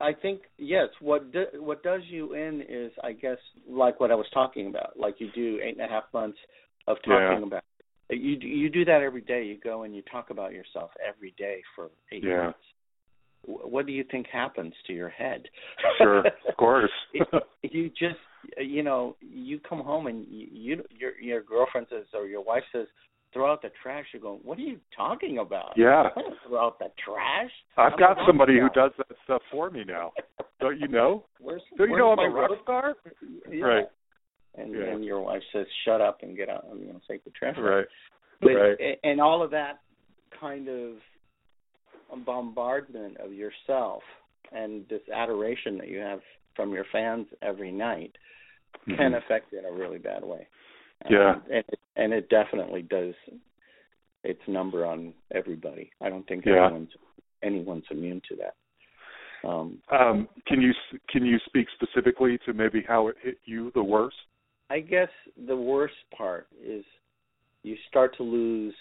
Speaker 3: I think yes. What do, what does you in is, I guess, like what I was talking about. Like you do eight and a half months of talking
Speaker 2: Yeah.
Speaker 3: about. It. You you do that every day. You go and you talk about yourself every day for eight
Speaker 2: Yeah.
Speaker 3: months. What do you think happens to your head?
Speaker 2: Sure, of course.
Speaker 3: You just you know you come home and you, you your your girlfriend says or your wife says throw out the trash. You're going, what are you talking about?
Speaker 2: Yeah.
Speaker 3: Throw out the trash.
Speaker 2: I've
Speaker 3: I'm
Speaker 2: got somebody who does that stuff for me now. Don't you know?
Speaker 3: Where's,
Speaker 2: Don't you
Speaker 3: where's
Speaker 2: know I'm
Speaker 3: my
Speaker 2: a rock
Speaker 3: road?
Speaker 2: star?
Speaker 3: Yeah.
Speaker 2: Right.
Speaker 3: And
Speaker 2: Yeah.
Speaker 3: then your wife says, "Shut up and get out. I'm going to take the trash."
Speaker 2: Right.
Speaker 3: But
Speaker 2: right.
Speaker 3: and all of that kind of bombardment of yourself and this adoration that you have from your fans every night can
Speaker 2: Mhm.
Speaker 3: affect you in a really bad way.
Speaker 2: Yeah.
Speaker 3: Um, and it, and it definitely does its number on everybody. I don't think
Speaker 2: Yeah.
Speaker 3: anyone's anyone's immune to that. Um,
Speaker 2: Um, can you can you speak specifically to maybe how it hit you the worst?
Speaker 3: I guess the worst part is you start to lose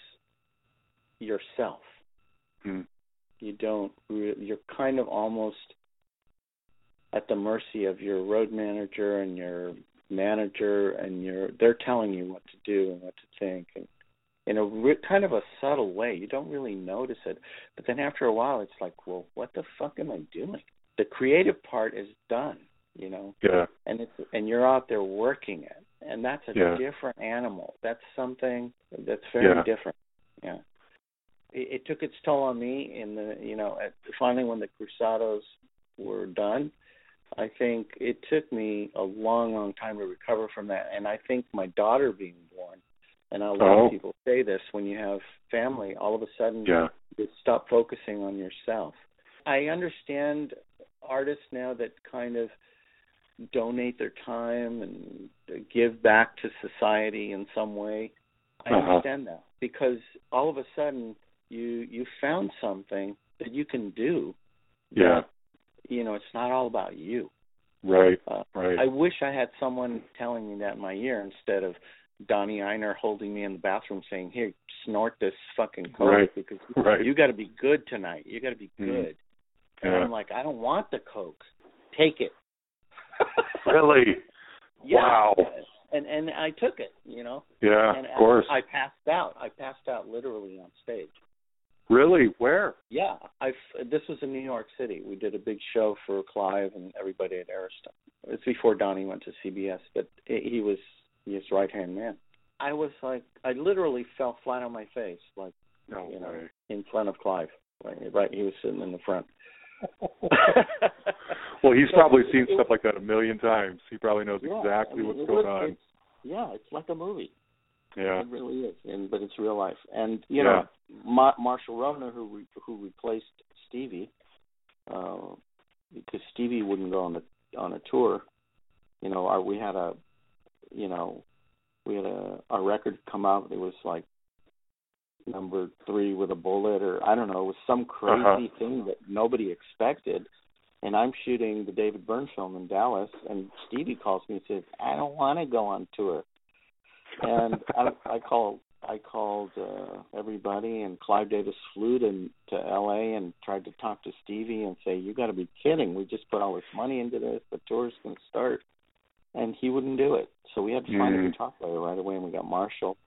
Speaker 3: yourself.
Speaker 2: Hmm.
Speaker 3: You don't. You're kind of almost at the mercy of your road manager and your manager, and you're they're telling you what to do and what to think, and in a re- kind of a subtle way. You don't really notice it, but then after a while, it's like, well, what the fuck am I doing? The creative part is done, you know
Speaker 2: Yeah.
Speaker 3: and it's and you're out there working it and that's a
Speaker 2: Yeah.
Speaker 3: different animal that's something that's very
Speaker 2: Yeah.
Speaker 3: different yeah it, it took its toll on me in the you know at finally when the Cruzados were done i think it took me a long long time to recover from that and i think my daughter being born And a lot
Speaker 2: Oh.
Speaker 3: of people say this when you have family. All of a sudden,
Speaker 2: Yeah.
Speaker 3: you stop focusing on yourself. I understand artists now that kind of donate their time and give back to society in some way. I
Speaker 2: Uh-huh.
Speaker 3: understand that because all of a sudden you you found something that you can do.
Speaker 2: Yeah.
Speaker 3: You know, it's not all about you.
Speaker 2: Right.
Speaker 3: Uh,
Speaker 2: Right.
Speaker 3: I wish I had someone telling me that in my ear instead of Donnie Ienner holding me in the bathroom saying, "Here, snort this fucking coke
Speaker 2: Right.
Speaker 3: because
Speaker 2: Right.
Speaker 3: you got to be good tonight. You got to be
Speaker 2: Mhm.
Speaker 3: good." And
Speaker 2: Yeah.
Speaker 3: I'm like, "I don't want the coke. Take it."
Speaker 2: Really?
Speaker 3: Yeah.
Speaker 2: Wow.
Speaker 3: And and I took it, you know.
Speaker 2: Yeah.
Speaker 3: and
Speaker 2: Of course.
Speaker 3: I passed out. I passed out literally on stage.
Speaker 2: Really? Where?
Speaker 3: Yeah, I this was in New York City. We did a big show for Clive and everybody at Arista. It's before Donnie went to CBS, but he was his right hand man. I was like, I literally fell flat on my face, like
Speaker 2: No
Speaker 3: you know, in front of Clive. Right, right, he was sitting in the front.
Speaker 2: well, he's
Speaker 3: So,
Speaker 2: probably seen
Speaker 3: it-
Speaker 2: stuff like that a million times. He probably knows
Speaker 3: Yeah,
Speaker 2: exactly
Speaker 3: I mean,
Speaker 2: what's going
Speaker 3: was-
Speaker 2: on.
Speaker 3: Yeah, it's like a movie.
Speaker 2: Yeah.
Speaker 3: It really is, and but it's real life. And you
Speaker 2: Yeah.
Speaker 3: know, Ma- Marshall Rohner, who re- who replaced Stevie, uh, because Stevie wouldn't go on the on a tour. You know, our we had a, you know, we had a our record come out. It was like number three with a bullet, or I don't know, it was some crazy
Speaker 2: Uh-huh.
Speaker 3: thing that nobody expected. And I'm shooting the David Byrne film in Dallas, and Stevie calls me and says, "I don't want to go on tour." And I, I called I called uh, everybody, and Clive Davis flew to to L.A. and tried to talk to Stevie and say, "You got to be kidding! We just put all this money into this. The tour's going to start," and he wouldn't do it. So we had to find a
Speaker 2: Mm.
Speaker 3: guitar player right away, and we got Marshall,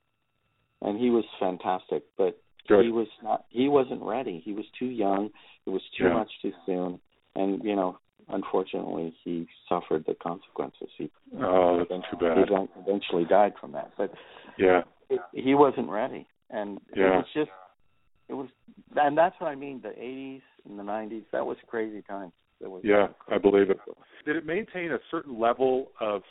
Speaker 3: and he was fantastic. But
Speaker 2: Good.
Speaker 3: he was not. He wasn't ready. He was too young. It was too
Speaker 2: Yeah.
Speaker 3: much too soon, and you know, unfortunately, he suffered the consequences. He
Speaker 2: Oh, that's too bad.
Speaker 3: event- eventually died from that. But
Speaker 2: Yeah.
Speaker 3: he wasn't ready, and
Speaker 2: Yeah.
Speaker 3: it was just it was, and that's what I mean. The '80s and the '90s, that was crazy times. It was
Speaker 2: Yeah, I believe it. Did it maintain a certain level of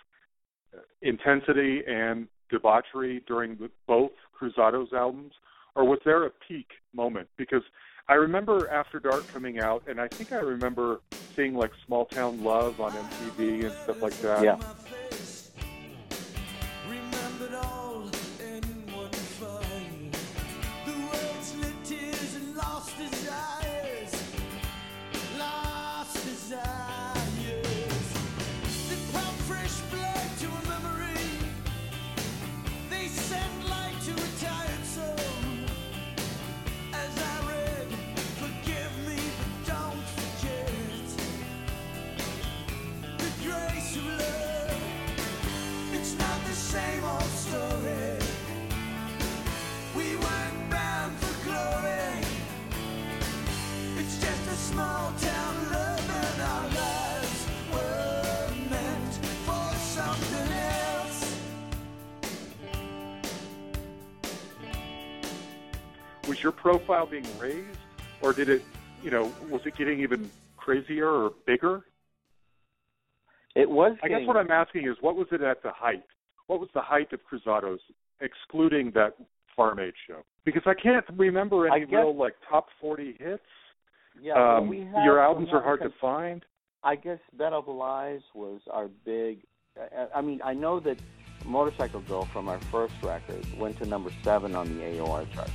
Speaker 2: uh, intensity and debauchery during the, both Cruzados albums, or was there a peak moment? Because I remember After Dark coming out, and I think I remember seeing like Small Town Love on MTV and stuff like that.
Speaker 3: Yeah.
Speaker 2: Was your profile being raised, or did it, you know, was it getting even crazier or bigger?
Speaker 3: It was.
Speaker 2: I guess what I'm asking is, what was it at the height? What was the height of Cruzados, excluding that Farm Aid show? Because I can't remember any
Speaker 3: guess-
Speaker 2: real like top 40 hits.
Speaker 3: yeah, well,
Speaker 2: um,
Speaker 3: we had
Speaker 2: your albums
Speaker 3: some
Speaker 2: are hard to find.
Speaker 3: I guess Bed of Lies was our big. I, I mean, I know that Motorcycle Girl from our first record went to number seven on the AOR chart.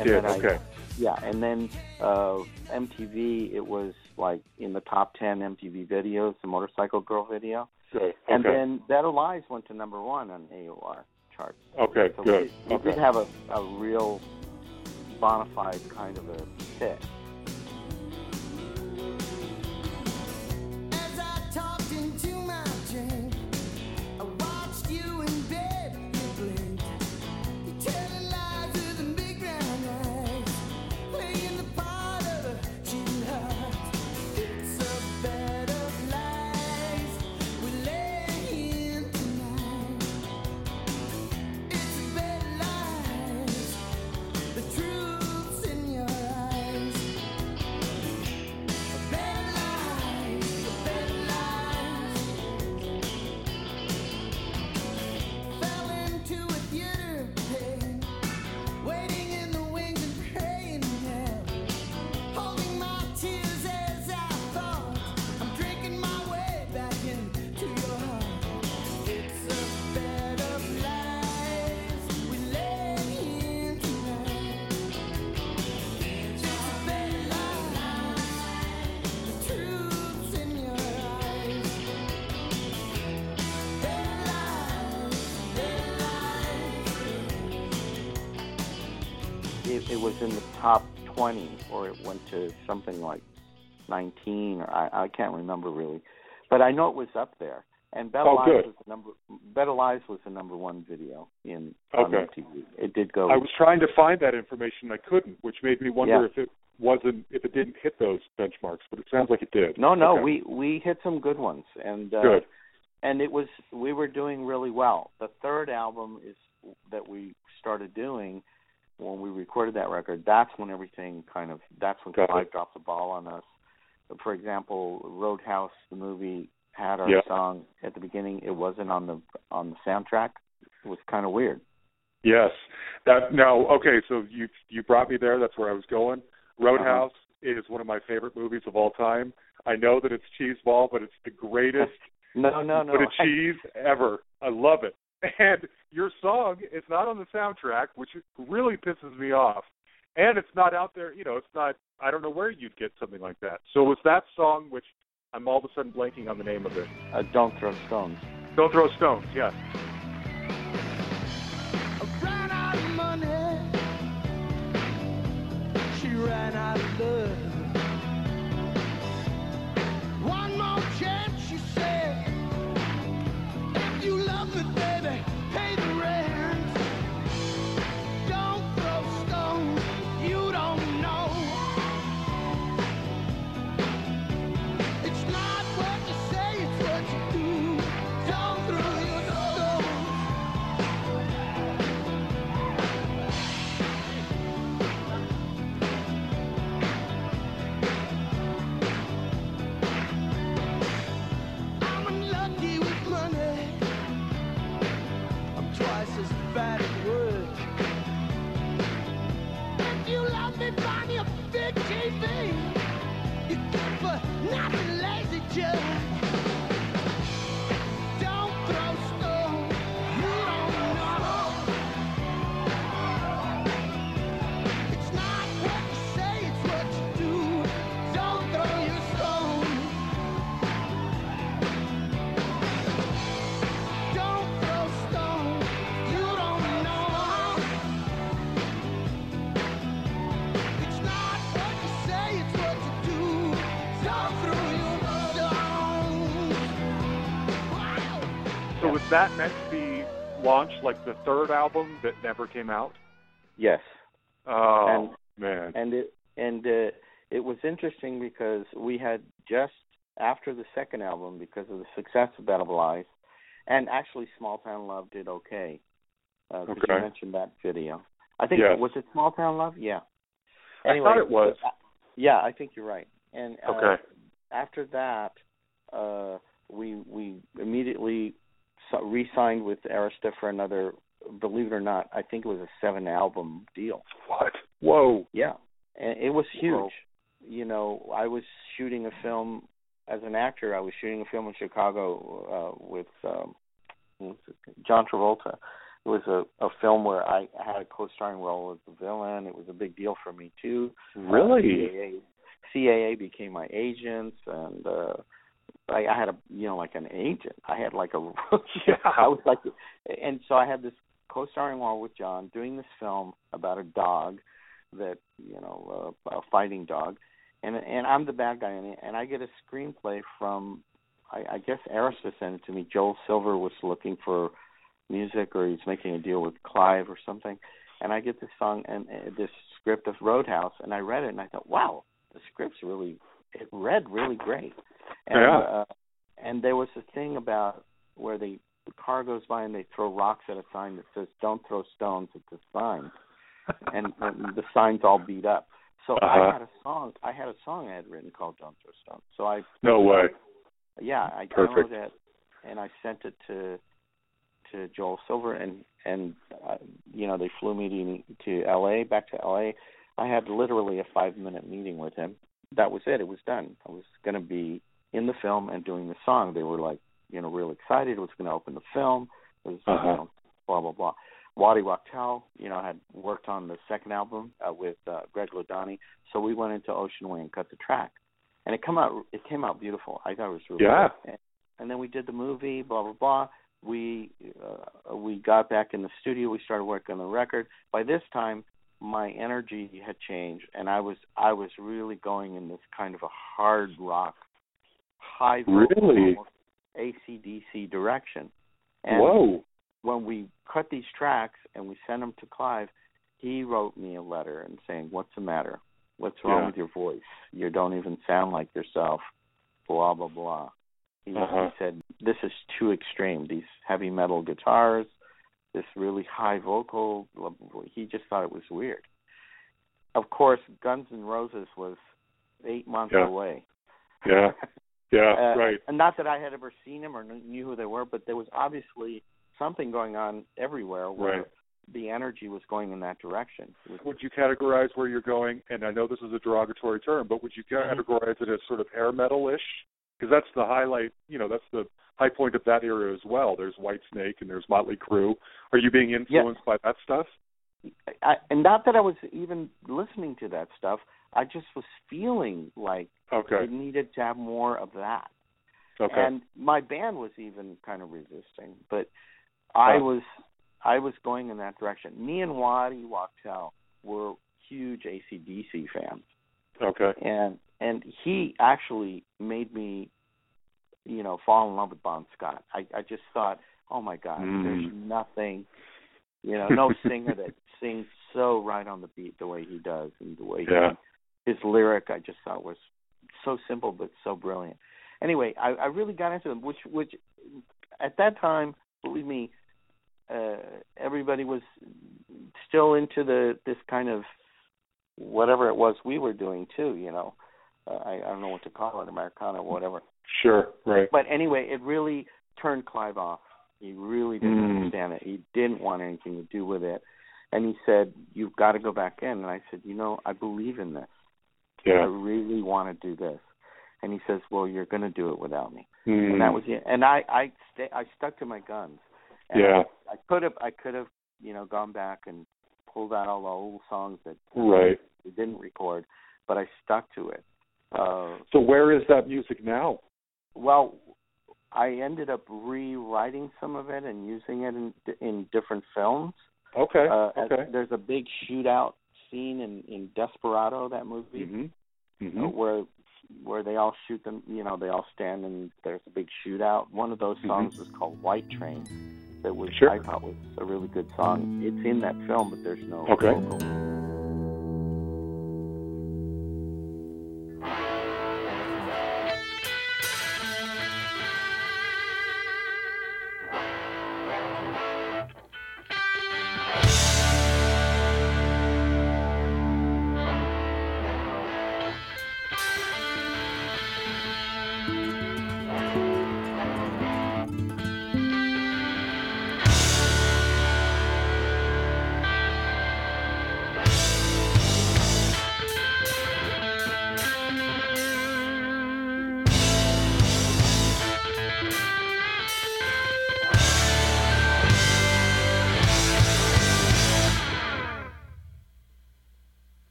Speaker 3: And
Speaker 2: did.
Speaker 3: then I-
Speaker 2: Okay.
Speaker 3: Yeah, and then uh, MTV, it was like in the top 10 MTV videos, the Motorcycle Girl video.
Speaker 2: Good.
Speaker 3: And then That Lies went to number one on AOR charts.
Speaker 2: okay.
Speaker 3: So
Speaker 2: Good.
Speaker 3: we, we
Speaker 2: okay.
Speaker 3: did have a, a real bona fide kind of a hit. Top 20, or it went to something like 19, or I, I can't remember really. But I know it was up there. And Better
Speaker 2: Oh,
Speaker 3: Lies
Speaker 2: good.
Speaker 3: was the number. Better Lies was the number one video in on
Speaker 2: Okay.
Speaker 3: MTV. It did go.
Speaker 2: I was trying to find that information. And I couldn't, which made me wonder
Speaker 3: Yeah.
Speaker 2: if it wasn't if it didn't hit those benchmarks. But it sounds like it did.
Speaker 3: No, no,
Speaker 2: Okay.
Speaker 3: we we hit some good ones, and uh,
Speaker 2: Good.
Speaker 3: and it was we were doing really well. The third album is that we started doing when we recorded that record. That's when everything kind of that's when
Speaker 2: Got it.
Speaker 3: Clive dropped the ball on us. For example, Roadhouse, the movie, had our
Speaker 2: Yeah.
Speaker 3: song at the beginning. It wasn't on the on the soundtrack. It was kind of weird.
Speaker 2: Yes. That now okay, so you you brought me there, that's where I was going. Uh-huh. Roadhouse is one of my favorite movies of all time. I know that it's cheeseball, but it's the greatest
Speaker 3: No, no, no.
Speaker 2: cheese ever. I love it. And your song is not on the soundtrack, which really pisses me off. And it's not out there, you know, it's not I don't know where you'd get something like that. So it was that song which I'm all of a sudden blanking on the name of it.
Speaker 3: uh, Don't throw stones.
Speaker 2: Don't throw stones, yes.
Speaker 5: Lazy
Speaker 2: that meant to be launched like the third album that never came out?
Speaker 3: Yes.
Speaker 2: Oh man.
Speaker 3: and it and uh, it was interesting because we had just after the second album because of the success of Bed of Lies, and actually Small Town Love did okay. Uh, 'cause you
Speaker 2: Okay.
Speaker 3: mentioned that video. I think
Speaker 2: Yes.
Speaker 3: was it Small Town Love? Yeah.
Speaker 2: I
Speaker 3: Anyway,
Speaker 2: thought it was.
Speaker 3: uh, yeah, I think you're right. And uh,
Speaker 2: Okay.
Speaker 3: after that, uh, we we immediately re-signed with Arista for another. Believe it or not, I think it was a seven album deal.
Speaker 2: What? Whoa.
Speaker 3: Yeah, and it was huge.
Speaker 2: Whoa.
Speaker 3: You know, I was shooting a film as an actor. I was shooting a film in Chicago uh, with um, John Travolta, it was a, a film where I had a co-starring role as the villain. It was a big deal for me too.
Speaker 1: Really?
Speaker 3: Uh, CAA, CAA became my agent, and uh, I, I had a you know like an agent. I had like a
Speaker 1: Yeah.
Speaker 3: I was like, and so I had this co-starring role with John doing this film about a dog that you know uh, a fighting dog, and and I'm the bad guy in it, and I get a screenplay from I, I guess Arista sent it to me. Joel Silver was looking for music, or he's making a deal with Clive or something, and I get this song and uh, this script of Roadhouse, and I read it, and I thought, wow, the script's really it read really great, and
Speaker 1: Yeah.
Speaker 3: uh, and there was a thing about where they the car goes by and they throw rocks at a sign that says "Don't throw stones at the sign," and, and the sign's all beat up. So
Speaker 1: Uh-huh.
Speaker 3: I had a song. I had a song I had written called "Don't Throw Stones." So I
Speaker 1: No way.
Speaker 3: yeah, I
Speaker 1: Perfect.
Speaker 3: downloaded it and I sent it to to Joel Silver and and uh, you know they flew me to to L.A. back to L.A. I had literally a five minute meeting with him. That was it. It was done. I was going to be in the film and doing the song. They were like you know real excited. It was going to open the film. It was
Speaker 1: Uh-huh.
Speaker 3: you know blah blah blah. Waddy Wachtel, you know, had worked on the second album uh, with uh, Greg Ladanyi, so we went into Ocean Way and cut the track, and it come out. It came out beautiful. I thought it was really
Speaker 1: Yeah.
Speaker 3: good. And, and then we did the movie, blah blah blah. We uh, we got back in the studio. We started working on the record. By this time, my energy had changed, and I was I was really going in this kind of a hard rock, high
Speaker 1: Really?
Speaker 3: ACDC direction. And
Speaker 1: Whoa.
Speaker 3: when we cut these tracks and we sent them to Clive, he wrote me a letter and saying, "What's the matter? What's wrong
Speaker 1: Yeah.
Speaker 3: with your voice? You don't even sound like yourself." Blah blah blah. He,
Speaker 1: Uh-huh.
Speaker 3: he said, "This is too extreme. These heavy metal guitars, this really high vocal." blah, blah, blah." He just thought it was weird. Of course, Guns N' Roses was eight months
Speaker 1: Yeah.
Speaker 3: away.
Speaker 1: Yeah. Yeah.
Speaker 3: Uh,
Speaker 1: right.
Speaker 3: And not that I had ever seen him or knew who they were, but there was obviously something going on everywhere where
Speaker 1: Right.
Speaker 3: the energy was going in that direction. Was-
Speaker 1: Would you categorize where you're going? And I know this is a derogatory term, but would you
Speaker 3: Mm-hmm.
Speaker 1: categorize it as sort of hair metal-ish? Because that's the highlight. You know, that's the high point of that era as well. There's Whitesnake and there's Motley Crue. Are you being influenced by that stuff?
Speaker 3: I, and not that I was even listening to that stuff. I just was feeling like
Speaker 1: Okay.
Speaker 3: it needed to have more of that.
Speaker 1: Okay.
Speaker 3: And my band was even kind of resisting, but I
Speaker 1: Oh.
Speaker 3: was I was going in that direction. Me and Waddy Wachtel were huge ACDC fans.
Speaker 1: okay.
Speaker 3: and and he actually made me you know fall in love with Bon Scott. I I just thought, oh my God,
Speaker 1: Mm.
Speaker 3: there's nothing, you know, no singer that sings so right on the beat the way he does, and the way
Speaker 1: Yeah.
Speaker 3: he, his lyric I just thought was so simple but so brilliant. Anyway, I, I really got into them, which which at that time, believe me, uh, everybody was still into the this kind of whatever it was we were doing too. You know, uh, I, I don't know what to call it, Americana, or whatever.
Speaker 1: Sure. Right.
Speaker 3: But anyway, it really turned Clive off. He really didn't
Speaker 1: Mm.
Speaker 3: understand it. He didn't want anything to do with it. And he said, "You've got to go back in." And I said, "You know, I believe in this. I really want to do this." And he says, "Well, you're going to do it without me."
Speaker 1: Mm.
Speaker 3: And that was it. And I I sta I stuck to my guns. And
Speaker 1: Yeah.
Speaker 3: I could have I could have you know gone back and pulled out all the old songs that
Speaker 1: Right.
Speaker 3: we didn't record, but I stuck to it. Uh,
Speaker 1: So where is that music now?
Speaker 3: well, I ended up rewriting some of it and using it in in different films.
Speaker 1: Okay.
Speaker 3: Uh,
Speaker 1: okay.
Speaker 3: There's a big shootout scene in in Desperado, that movie,
Speaker 1: Mhm.
Speaker 3: uh,
Speaker 1: Mhm.
Speaker 3: where where they all shoot them. You know, they all stand and there's a big shootout. One of those
Speaker 1: Mhm.
Speaker 3: songs was called White Train. That was
Speaker 1: Sure.
Speaker 3: I thought was a really good song. It's in that film, but there's no
Speaker 1: Okay.
Speaker 3: vocal.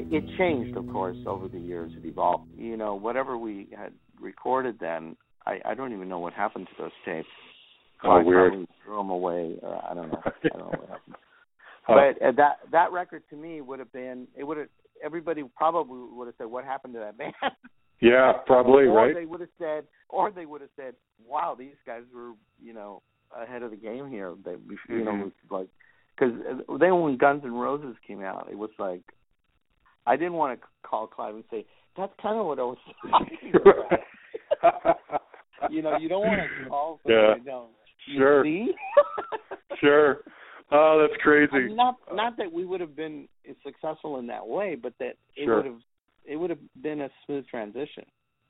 Speaker 3: It, it changed, of course, over the years. It evolved. You know, whatever we had recorded then, I, I don't even know what happened to those tapes.
Speaker 2: Oh,
Speaker 3: I
Speaker 2: weird.
Speaker 3: threw them away. Or I don't know. I don't know what happened. But uh, that that record to me would have been. It would have. Everybody probably would have said, "What happened to that band?"
Speaker 2: yeah, probably
Speaker 3: or
Speaker 2: right.
Speaker 3: they would have said, or they would have said, "Wow, these guys were, you know, ahead of the game here." They, you know,
Speaker 2: Mhm.
Speaker 3: it was like because then when Guns N' Roses came out, it was like I didn't want to call Clive and say that's kind of what I was talking about. you know, you don't want to call somebody
Speaker 2: Yeah.
Speaker 3: you don't. You
Speaker 2: Sure. sure. Oh, that's
Speaker 3: I
Speaker 2: crazy.
Speaker 3: mean, not not that we would have been successful in that way, but that it
Speaker 2: Sure.
Speaker 3: would have it would have been a smooth transition.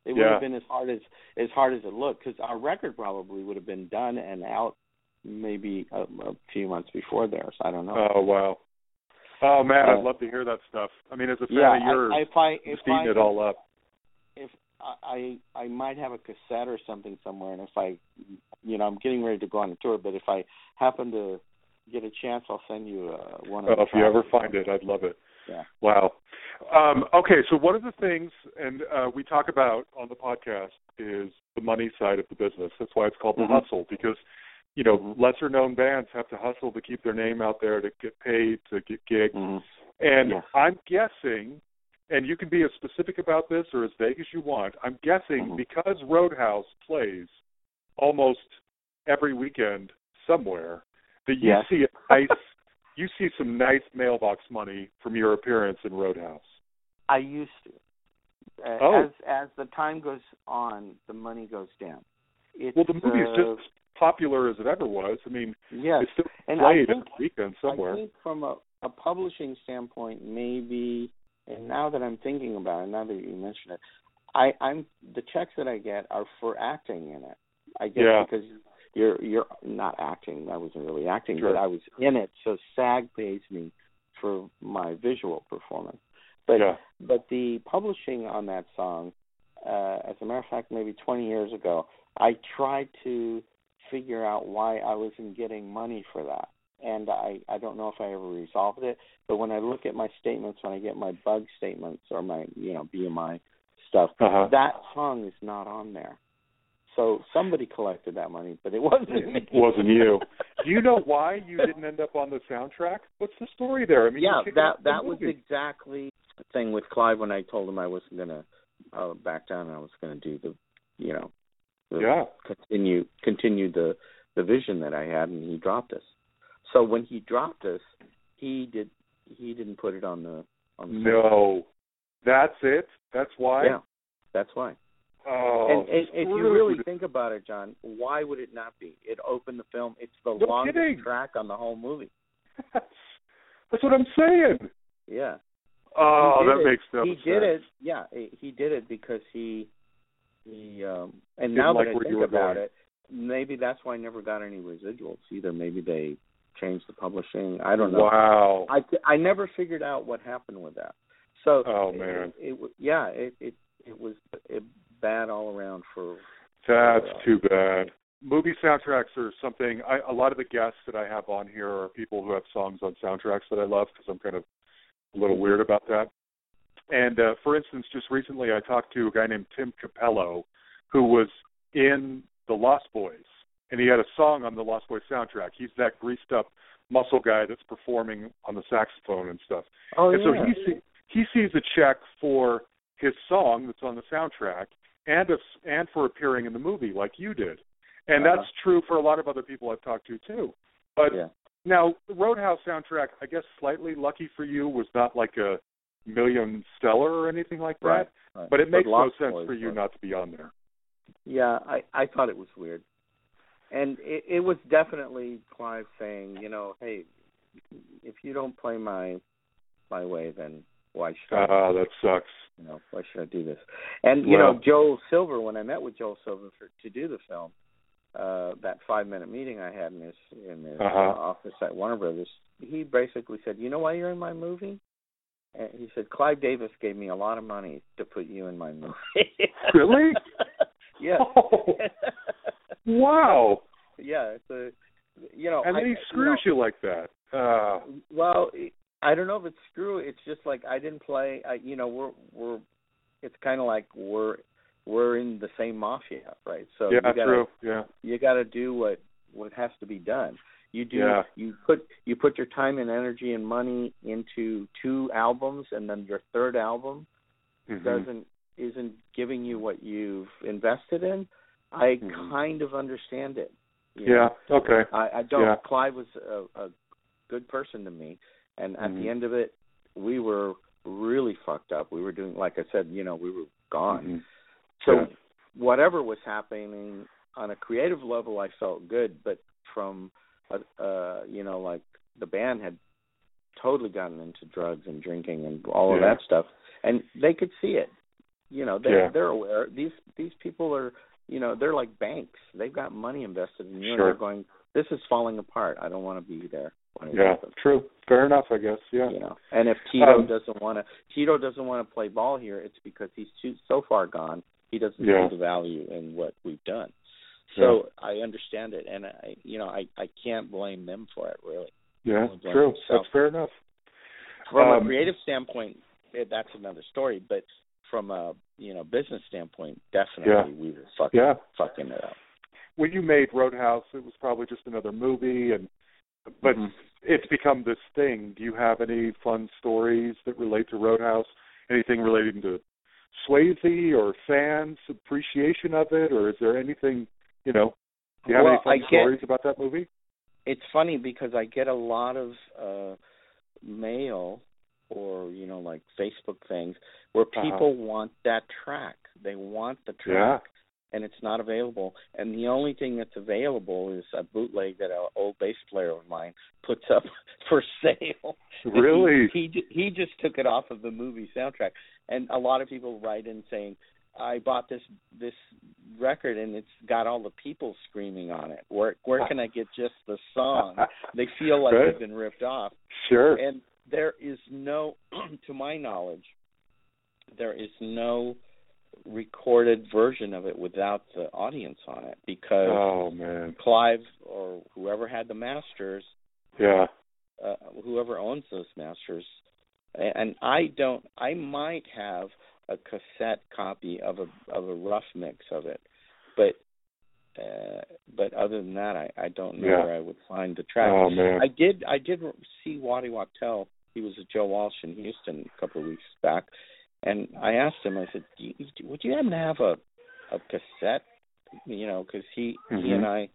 Speaker 3: It would
Speaker 2: Yeah.
Speaker 3: have been as hard as as hard as it looked because our record probably would have been done and out maybe a, a few months before theirs. I don't know.
Speaker 2: Oh wow. Oh man, I'd love to hear that stuff. I mean, as a fan
Speaker 3: yeah,
Speaker 2: of yours,
Speaker 3: I, if I if I
Speaker 2: it all up.
Speaker 3: if I I might have a cassette or something somewhere, and if I, you know, I'm getting ready to go on a tour, but if I happen to get a chance, I'll send you uh, one of
Speaker 2: Oh,
Speaker 3: the
Speaker 2: if you ever find it, I'd love it.
Speaker 3: Yeah.
Speaker 2: Wow. Um, okay, so one of the things, and uh, we talk about on the podcast, is the money side of the business. That's why it's called the
Speaker 3: Mhm.
Speaker 2: hustle, because you know lesser known bands have to hustle to keep their name out there, to get paid, to get gigs.
Speaker 3: Mhm.
Speaker 2: And. I'm guessing, and you can be as specific about this or as vague as you want. I'm guessing
Speaker 3: Mhm.
Speaker 2: because Roadhouse plays almost every weekend somewhere, that you
Speaker 3: Yes.
Speaker 2: see a nice, you see some nice mailbox money from your appearance in Roadhouse.
Speaker 3: I used to. Uh,
Speaker 2: Oh.
Speaker 3: As as the time goes on, the money goes down. It's,
Speaker 2: Well, the movie
Speaker 3: uh,
Speaker 2: just popular as it ever was. I mean,
Speaker 3: yes.
Speaker 2: it's still
Speaker 3: And I
Speaker 2: played
Speaker 3: think-
Speaker 2: every weekend somewhere.
Speaker 3: I think from a, a publishing standpoint, maybe. And now that I'm thinking about it, now that you mention it, I, I'm the checks that I get are for acting in it. I guess
Speaker 2: Yeah.
Speaker 3: because you're you're not acting. I wasn't really acting,
Speaker 2: Sure.
Speaker 3: but I was in it. So SAG pays me for my visual performance. But
Speaker 2: yeah.
Speaker 3: but the publishing on that song, uh, as a matter of fact, maybe 20 years ago, I tried to figure out why I wasn't getting money for that, and I I don't know if I ever resolved it. But when I look at my statements, when I get my bug statements or my you know BMI stuff,
Speaker 2: Uh-huh.
Speaker 3: that song is not on there. So somebody collected that money, but it wasn't me.
Speaker 2: It wasn't you. Do you know why you didn't end up on the soundtrack? What's the story there? I mean,
Speaker 3: yeah,
Speaker 2: you're kicking off
Speaker 3: that that was exactly the thing with Clive when I told him I wasn't gonna uh, back down and I was gonna do the, you know,
Speaker 2: Yeah.
Speaker 3: continue continue the the vision that I had, and he dropped us. So when he dropped us, he did he didn't put it on the on the
Speaker 2: No. That's it? That's why?
Speaker 3: yeah, that's why.
Speaker 2: Oh,
Speaker 3: and, and if you really think about it, John, why would it not be? It opened the film. It's the
Speaker 2: No
Speaker 3: longest
Speaker 2: kidding.
Speaker 3: track on the whole movie.
Speaker 2: That's, that's what I'm saying.
Speaker 3: Yeah.
Speaker 2: Oh, that
Speaker 3: it.
Speaker 2: makes no
Speaker 3: he
Speaker 2: sense.
Speaker 3: did it. Yeah, he did it because he he um and
Speaker 2: Didn't
Speaker 3: now
Speaker 2: like
Speaker 3: that I think about
Speaker 2: going.
Speaker 3: it, maybe that's why I never got any residuals either. Maybe they changed the publishing. I don't know.
Speaker 2: Wow.
Speaker 3: I I never figured out what happened with that. So
Speaker 2: Oh, man.
Speaker 3: it, it, yeah it it it was it, bad all around for
Speaker 2: That's
Speaker 3: Uh,
Speaker 2: too bad. Movie soundtracks are something. I, a lot of the guests that I have on here are people who have songs on soundtracks that I love because I'm kind of a little weird about that. And uh, for instance, just recently I talked to a guy named Tim Capello, who was in The Lost Boys, and he had a song on the Lost Boys soundtrack. He's that greased up muscle guy that's performing on the saxophone and stuff.
Speaker 3: oh
Speaker 2: and
Speaker 3: yeah
Speaker 2: so he see, he sees a check for his song that's on the soundtrack and and for appearing in the movie like you did. And
Speaker 3: Uh-huh.
Speaker 2: that's true for a lot of other people I've talked to too. But
Speaker 3: yeah
Speaker 2: now the Roadhouse soundtrack, I guess slightly lucky for you was not like a million stellar or anything like that.
Speaker 3: right, right.
Speaker 2: But it makes no sense for you not to be on there.
Speaker 3: Yeah, I I thought it was weird, and it, it was definitely Clive saying, you know, hey, if you don't play my my way, then why should I?
Speaker 2: Ah, that sucks.
Speaker 3: You know, why should I do this? And you know,
Speaker 2: Well-
Speaker 3: Joel Silver, when I met with Joel Silver for, to do the film, uh, that five minute meeting I had in his in his
Speaker 2: Uh-huh.
Speaker 3: uh, office at Warner Brothers, he basically said, you know why you're in my movie? And he said, Clive Davis gave me a lot of money to put you in my movie.
Speaker 2: Really?
Speaker 3: yeah.
Speaker 2: Oh, wow.
Speaker 3: yeah, it's a you know,
Speaker 2: And then
Speaker 3: I,
Speaker 2: he screws
Speaker 3: you.
Speaker 2: you like that. Uh,
Speaker 3: well, it, I don't know if it's screw. It's just like I didn't play. I, you know, we're we're. It's kind of like we're we're in the same mafia, right? So
Speaker 2: yeah,
Speaker 3: you gotta,
Speaker 2: true. Yeah.
Speaker 3: You got to do what what has to be done. You do.
Speaker 2: Yeah.
Speaker 3: You put you put your time and energy and money into two albums, and then your third album
Speaker 2: Mhm.
Speaker 3: doesn't isn't giving you what you've invested in. I
Speaker 2: Mhm.
Speaker 3: kind of understand it.
Speaker 2: Yeah.
Speaker 3: know?
Speaker 2: Okay.
Speaker 3: I, I don't.
Speaker 2: Yeah.
Speaker 3: Clive was a, a good person to me, and at
Speaker 2: Mhm.
Speaker 3: the end of it, we were really fucked up. We were doing, like I said, you know, we were gone.
Speaker 2: Mhm.
Speaker 3: So
Speaker 2: Yeah.
Speaker 3: whatever was happening on a creative level, I felt good, but from, uh, uh, you know, like the band had totally gotten into drugs and drinking and all of
Speaker 2: Yeah.
Speaker 3: that stuff, and they could see it. You know, they
Speaker 2: Yeah.
Speaker 3: they're aware. These these people are, you know, they're like banks. They've got money invested in you, and they're going, "This is falling apart. I don't want to be there."
Speaker 2: Yeah. True. Fair enough. I guess. Yeah.
Speaker 3: you know. And if Tito
Speaker 2: Um,
Speaker 3: doesn't want to, Tito doesn't want to play ball here. It's because he's too so far gone. He doesn't
Speaker 2: Yeah.
Speaker 3: see the value in what we've done. So I understand it, and I, you know, I I can't blame them for it really.
Speaker 2: Yeah. True. That's fair enough.
Speaker 3: From
Speaker 2: Um,
Speaker 3: a creative standpoint, eh, that's another story. But from a you know business standpoint, definitely
Speaker 2: Yeah.
Speaker 3: we were fucking
Speaker 2: Yeah.
Speaker 3: fucking it up.
Speaker 2: When you made Roadhouse, it was probably just another movie, and but
Speaker 3: Mhm.
Speaker 2: it's become this thing. Do you have any fun stories that relate to Roadhouse? Anything relating to Swayze or fans' appreciation of it, or is there anything you know? Do you have
Speaker 3: Well,
Speaker 2: any fun
Speaker 3: I get-
Speaker 2: stories about that movie?
Speaker 3: it's funny because I get a lot of uh mail or you know like Facebook things where
Speaker 2: Uh-huh.
Speaker 3: people want that track. They want the track and it's not available. And the only thing that's available is a bootleg that an old bass player of mine puts up for sale.
Speaker 2: Really?
Speaker 3: He, he he just took it off of the movie soundtrack. And a lot of people write in saying I bought this this record and it's got all the people screaming on it. Where where can I get just the song? They feel like
Speaker 2: Right.
Speaker 3: they've been ripped off.
Speaker 2: Sure.
Speaker 3: And there is no to my knowledge there is no recorded version of it without the audience on it because
Speaker 2: oh man.
Speaker 3: Clive or whoever had the masters
Speaker 2: Yeah.
Speaker 3: uh, whoever owns those masters and I don't I might have a cassette copy of a of a rough mix of it but uh but other than that I I don't know
Speaker 2: Yeah.
Speaker 3: where I would find the track
Speaker 2: Oh man.
Speaker 3: I did I did see Waddy Wachtel he was at Joe Walsh in Houston a couple of weeks back and I asked him I said Do you, would you happen to have a a cassette you know cuz he he
Speaker 2: Mhm.
Speaker 3: and I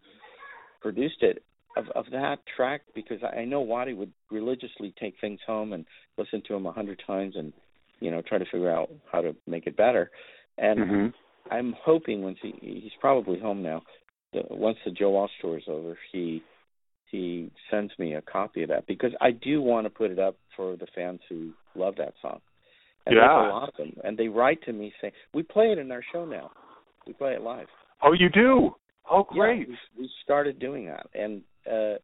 Speaker 3: produced it of of that track because I, I know Waddy would religiously take things home and listen to them a hundred times and you know try to figure out how to make it better. And
Speaker 2: Mhm.
Speaker 3: I'm hoping once he he's probably home now. The, once the Joe Walsh tour is over, he he sends me a copy of that because I do want to put it up for the fans who love that song. And
Speaker 2: Yeah.
Speaker 3: a lot of them, and they write to me saying, "We play it in our show now. We play it live."
Speaker 2: Oh, you do? Oh,
Speaker 3: Yeah,
Speaker 2: great.
Speaker 3: we, we started doing that, and uh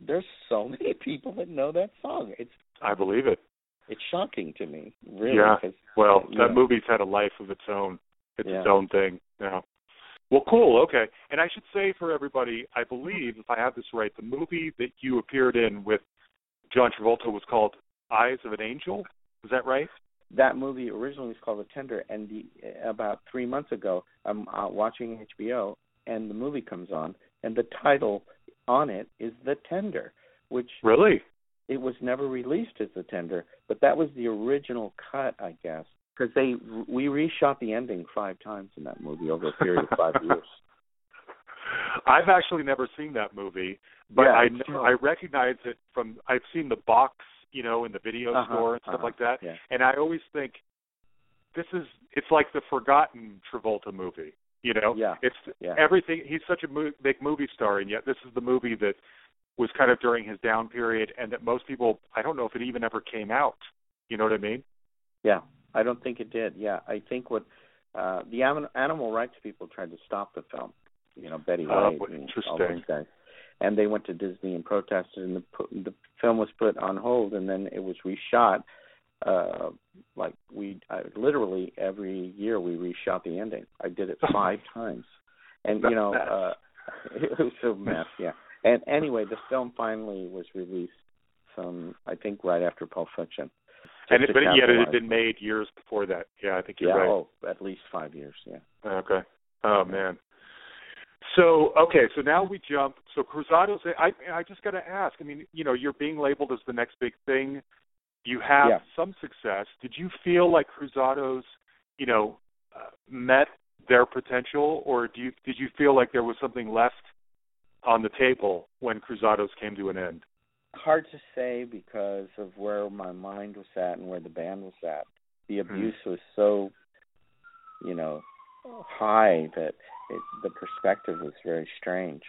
Speaker 3: there's so many people that know that song. It's
Speaker 2: I believe it.
Speaker 3: It's shocking to me, really.
Speaker 2: Yeah. Well, that
Speaker 3: know,
Speaker 2: movie's had a life of its own. It's
Speaker 3: Yeah.
Speaker 2: its own thing. Yeah. Well, cool. Okay. And I should say for everybody, I believe, if I have this right, the movie that you appeared in with John Travolta was called Eyes of an Angel. Is that right?
Speaker 3: that movie originally was called The Tender, and the, about three months ago, I'm uh, watching HBO, and the movie comes on, and the title on it is The Tender, which
Speaker 2: Really?
Speaker 3: It was never released as The Tender, but that was the original cut, I guess, because they we reshot the ending five times in that movie over a period of five years.
Speaker 2: I've actually never seen that movie, but
Speaker 3: Yeah,
Speaker 2: I know. I recognize it from I've seen the box, you know, in the video
Speaker 3: Uh-huh,
Speaker 2: store and stuff
Speaker 3: uh-huh,
Speaker 2: like that.
Speaker 3: Yeah.
Speaker 2: And I always think this is it's like the forgotten Travolta movie. You know,
Speaker 3: Yeah,
Speaker 2: it's
Speaker 3: yeah.
Speaker 2: everything. He's such a mo- big movie star, and yet this is the movie that was kind of during his down period, and that most people I don't know if it even ever came out. You know what I mean?
Speaker 3: Yeah, I don't think it did. Yeah, I think what uh the animal rights people tried to stop the film. You know, Betty
Speaker 2: Oh,
Speaker 3: White
Speaker 2: what
Speaker 3: and all those guys. And they went to Disney and protested, and the the film was put on hold, and then it was reshot. Uh, like we I, literally every year we reshot the ending. I did it five times, and you know, uh, it was a mess. Yeah. And anyway, the film finally was released some. I think right after Pulp Fiction.
Speaker 2: And it, but yet it had been made years before that. Yeah, I think you're
Speaker 3: yeah,
Speaker 2: right.
Speaker 3: oh, at least five years. Yeah.
Speaker 2: Okay. Oh man. So okay, so now we jump. So Cruzados. I I just got to ask. I mean, you know, you're being labeled as the next big thing. You have
Speaker 3: Yeah.
Speaker 2: some success. Did you feel like Cruzados, you know, uh, met their potential, or do you did you feel like there was something left on the table when Cruzados came to an end?
Speaker 3: Hard to say because of where my mind was at and where the band was at. The
Speaker 2: Mhm.
Speaker 3: abuse was so, you know, high that it, the perspective was very strange.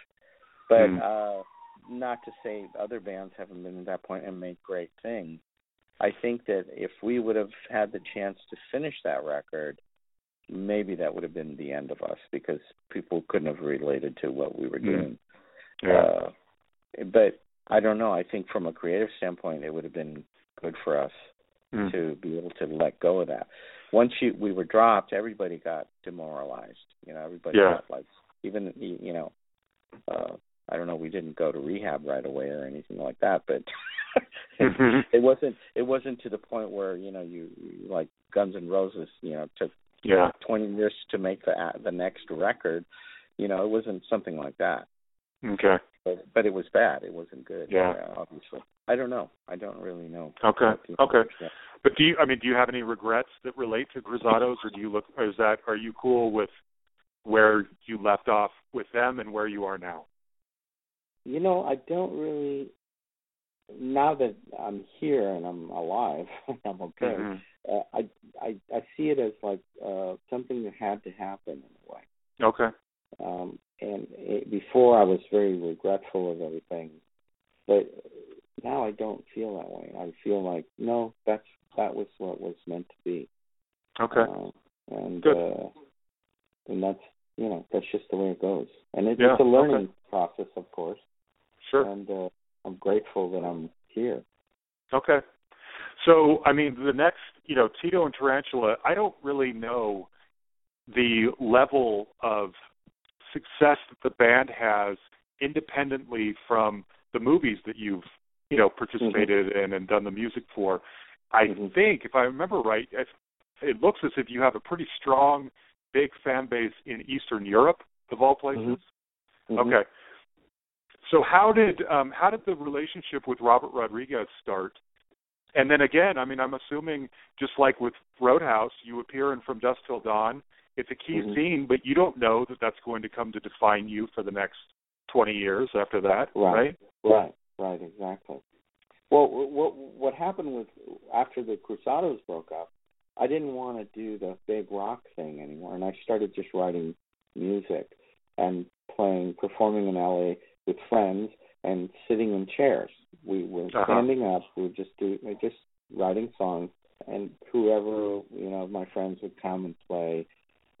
Speaker 3: But
Speaker 2: Mm.
Speaker 3: uh not to say other bands haven't been at that point and made great things. I think that if we would have had the chance to finish that record, maybe that would have been the end of us because people couldn't have related to what we were
Speaker 2: Mm.
Speaker 3: doing.
Speaker 2: Yeah.
Speaker 3: Uh, but I don't know. I think from a creative standpoint, it would have been good for us
Speaker 2: Mm.
Speaker 3: to be able to let go of that. Once you we were dropped, everybody got demoralized. You know, everybody
Speaker 2: Yeah.
Speaker 3: got like even you know, uh I don't know. We didn't go to rehab right away or anything like that, but
Speaker 2: Mhm.
Speaker 3: it wasn't it wasn't to the point where you know you, like Guns N' Roses. You know, took
Speaker 2: yeah.
Speaker 3: twenty years to make the the next record. You know, it wasn't something like that
Speaker 2: Okay.
Speaker 3: but but it was bad. It wasn't good.
Speaker 2: Yeah.
Speaker 3: uh, obviously. I don't know. I don't really know.
Speaker 2: Okay. Okay. But do you? I mean, do you have any regrets that relate to Cruzados, or do you look? Or is that? Are you cool with where you left off with them and where you are now?
Speaker 3: You know, I don't really. Now that I'm here and I'm alive, I'm okay.
Speaker 2: Mhm.
Speaker 3: Uh, I I I see it as like uh something that had to happen in a way.
Speaker 2: Okay.
Speaker 3: Um, and it, before I was very regretful of everything, but now I don't feel that way. I feel like no, that's that was what was meant to be.
Speaker 2: Okay.
Speaker 3: Uh, and
Speaker 2: Good.
Speaker 3: uh and that's you know, that's just the way it goes. And it,
Speaker 2: Yeah,
Speaker 3: it's a learning
Speaker 2: okay.
Speaker 3: process of course.
Speaker 2: Sure.
Speaker 3: And uh I'm grateful that I'm here.
Speaker 2: Okay. So, I mean, the next, you know, Tito and Tarantula, I don't really know the level of success that the band has independently from the movies that you've, you know, participated in and done the music for. I
Speaker 3: Mhm.
Speaker 2: think, if I remember right, it, it looks as if you have a pretty strong, big fan base in Eastern Europe, of all places.
Speaker 3: Mhm.
Speaker 2: Okay. So how did um, how did the relationship with Robert Rodriguez start? And then again, I mean, I'm assuming just like with Roadhouse, you appear in From Dusk Till Dawn. It's a key
Speaker 3: Mhm.
Speaker 2: scene, but you don't know that that's going to come to define you for the next 20 years after that,
Speaker 3: Right. Right, right, exactly. Well, what what happened was after the Cruzados broke up, I didn't want to do the big rock thing anymore, and I started just writing music and playing, performing in LA with friends and sitting in chairs. We were
Speaker 2: Uh-huh.
Speaker 3: standing up. We were just do, just writing songs, and whoever you know, my friends would come and play.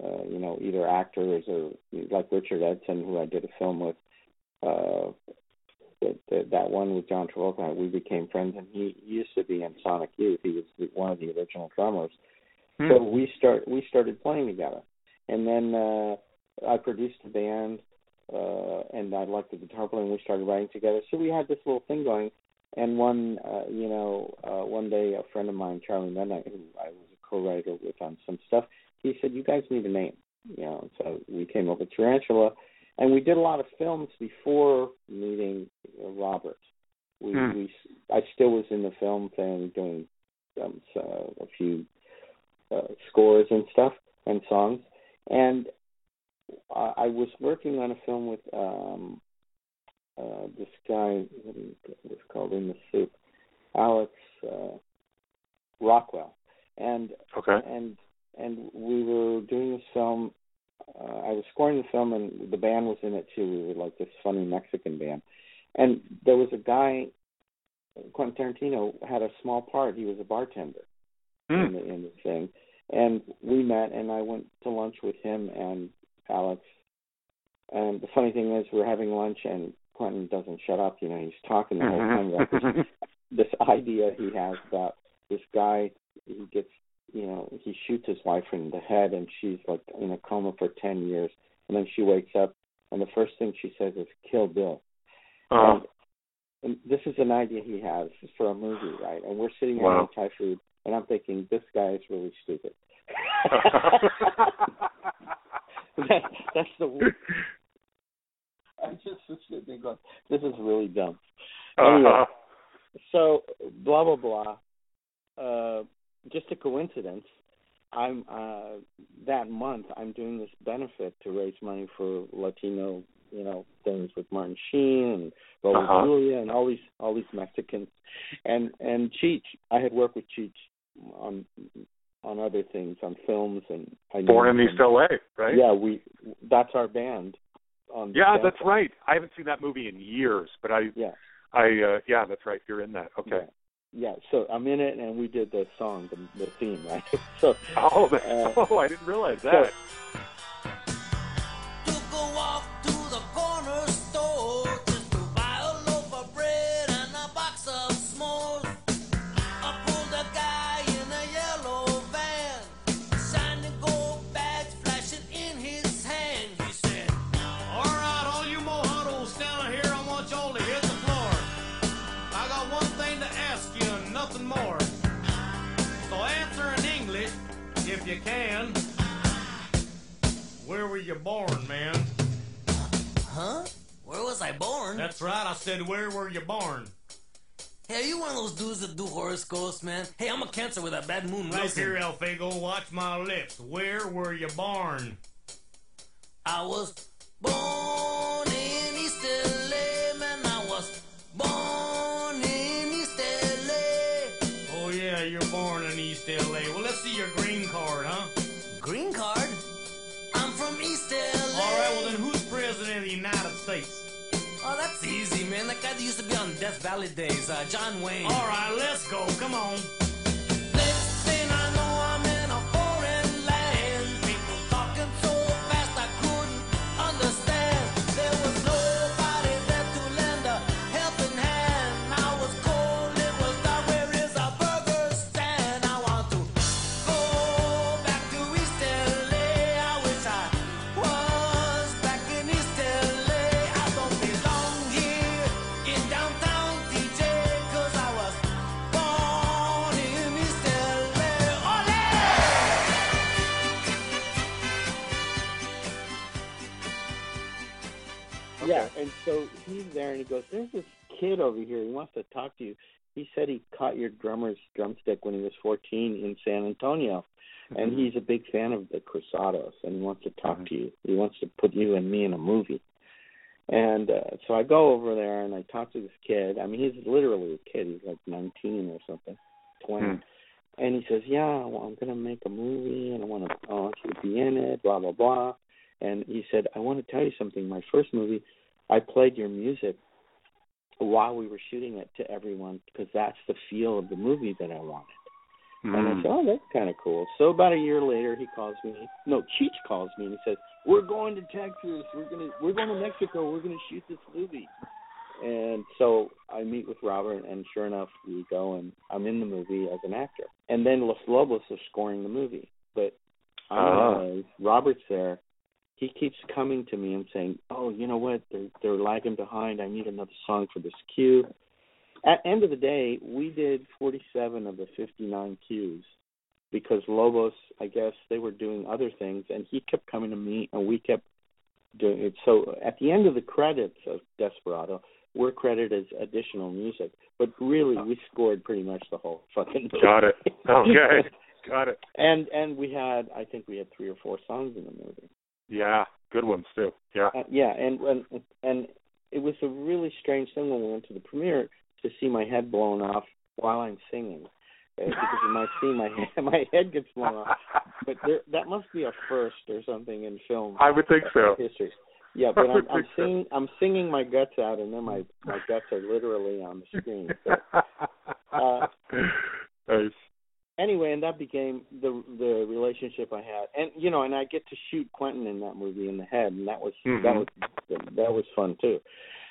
Speaker 3: Uh, you know, either actors or like Richard Edson, who I did a film with. Uh, that, that that one with John Travolta, we became friends, and he, used to be in Sonic Youth. He was the, one of the original drummers.
Speaker 2: Hmm.
Speaker 3: So we start we started playing together, and then uh, I produced a band, uh, and I liked the guitar player, and we started writing together. So we had this little thing going. And one, uh, you know, uh, one day a friend of mine, Charlie Midnight, who I was a co-writer with on some stuff, he said, "You guys need a name." You know, so we came up with Tarantula, and we did a lot of films before meeting uh, Robert. We,
Speaker 2: Hmm.
Speaker 3: we, I still was in the film thing, doing um, so, a few uh, scores and stuff and songs, and I, I was working on a film with um, uh, this guy. What do you- what is called in the soup? Alex uh, Rockwell, and
Speaker 2: Okay.
Speaker 3: and and we were doing this film. Uh, I was scoring the film, and the band was in it too. We were like this funny Mexican band, and there was a guy. Quentin Tarantino had a small part. He was a bartender in
Speaker 2: Hmm.
Speaker 3: the in the thing, and we met, and I went to lunch with him and Alex. And the funny thing is, we're having lunch, and Quentin doesn't shut up. You know, he's talking the whole time about this this idea he has about this guy he gets you know he shoots his wife in the head and she's like in a coma for ten years and then she wakes up and the first thing she says is kill bill
Speaker 2: Uh,
Speaker 3: and and this is an idea he has for a movie, right? And we're sitting
Speaker 2: Wow.
Speaker 3: around Thai food, and I'm thinking this guy is really stupid. that, that's the. word. I just was sitting there going, "This is really dumb." Anyway,
Speaker 2: Uh-huh.
Speaker 3: so blah blah blah. Uh, just a coincidence. I'm uh, that month. I'm doing this benefit to raise money for Latino, you know, things with Martin Sheen and Raul
Speaker 2: Uh-huh.
Speaker 3: Julia and all these all these Mexicans, and and Cheech. I had worked with Cheech on on other things on films and I
Speaker 2: Born in
Speaker 3: him
Speaker 2: East LA, right?
Speaker 3: Yeah, we that's our band. On
Speaker 2: Yeah, that's right. I haven't seen that movie in years, but I
Speaker 3: Yeah.
Speaker 2: I uh yeah, that's right. You're in that. Okay.
Speaker 3: Yeah. Yeah, so I'm in it, and we did the song, the, the theme, right? so,
Speaker 2: Oh,
Speaker 3: Uh,
Speaker 2: oh, I didn't realize that.
Speaker 5: Took those dudes that do horoscopes, man? Hey, I'm a Cancer with a bad moon
Speaker 6: Look
Speaker 5: rising.
Speaker 6: here, El Fago, watch my lips. Where were you born?
Speaker 5: I was born Used to be on Death Valley Days, uh, John Wayne.
Speaker 6: All right, let's go. Come on.
Speaker 3: He's there, and he goes, "There's this kid over here. He wants to talk to you." He said he caught your drummer's drumstick when he was 14 in San Antonio, and
Speaker 2: Mm-hmm.
Speaker 3: he's a big fan of the Cruzados, and he wants to talk to you. He wants to put you and me in a movie. And uh, so I go over there and I talk to this kid. I mean, he's literally a kid. He's like 19 or something, 20.
Speaker 2: Hmm.
Speaker 3: And he says, "Yeah, well, I'm going to make a movie, and I want to, I want you to be in it, blah blah blah." And he said, "I want to tell you something. My first movie, I played your music while we were shooting it to everyone because that's the feel of the movie that I wanted." And I
Speaker 2: Mm.
Speaker 3: said, "Oh, that's kind of cool." So about a year later, he calls me. No, Cheech calls me and he says, "We're going to Texas. We're gonna we're going to Mexico. We're going to shoot this movie." And so I meet with Robert, and sure enough, we go, and I'm in the movie as an actor. And then Los Lobos are scoring the movie, but I'm
Speaker 2: Ah.
Speaker 3: uh, Robert's there. He keeps coming to me and saying, "Oh, you know what? They're they're lagging behind. I need another song for this cue." At end of the day, we did 47 of the 59 cues because Lobos, I guess, they were doing other things, and he kept coming to me, and we kept doing it. So at the end of the credits of Desperado, we're credited as additional music, but really we scored pretty much the whole fucking.
Speaker 2: Got it. Okay. Got it.
Speaker 3: and and we had, I think we had three or four songs in the movie.
Speaker 2: Yeah. Good ones too. Yeah.
Speaker 3: Uh, yeah, and and and it was a really strange thing when we went to the premiere to see my head blown off while I'm singing, uh, because in my scene my head, my head gets blown off. But there, that must be a first or something in film
Speaker 2: I would think so.
Speaker 3: history. Yeah, but I'm, I'm singing I'm singing my guts out, and then my my guts are literally on the screen. So, uh,
Speaker 2: nice.
Speaker 3: Anyway, and that became the the relationship I had, and you know, and I get to shoot Quentin in that movie in the head, and that was that
Speaker 2: Mhm.
Speaker 3: was that was fun too.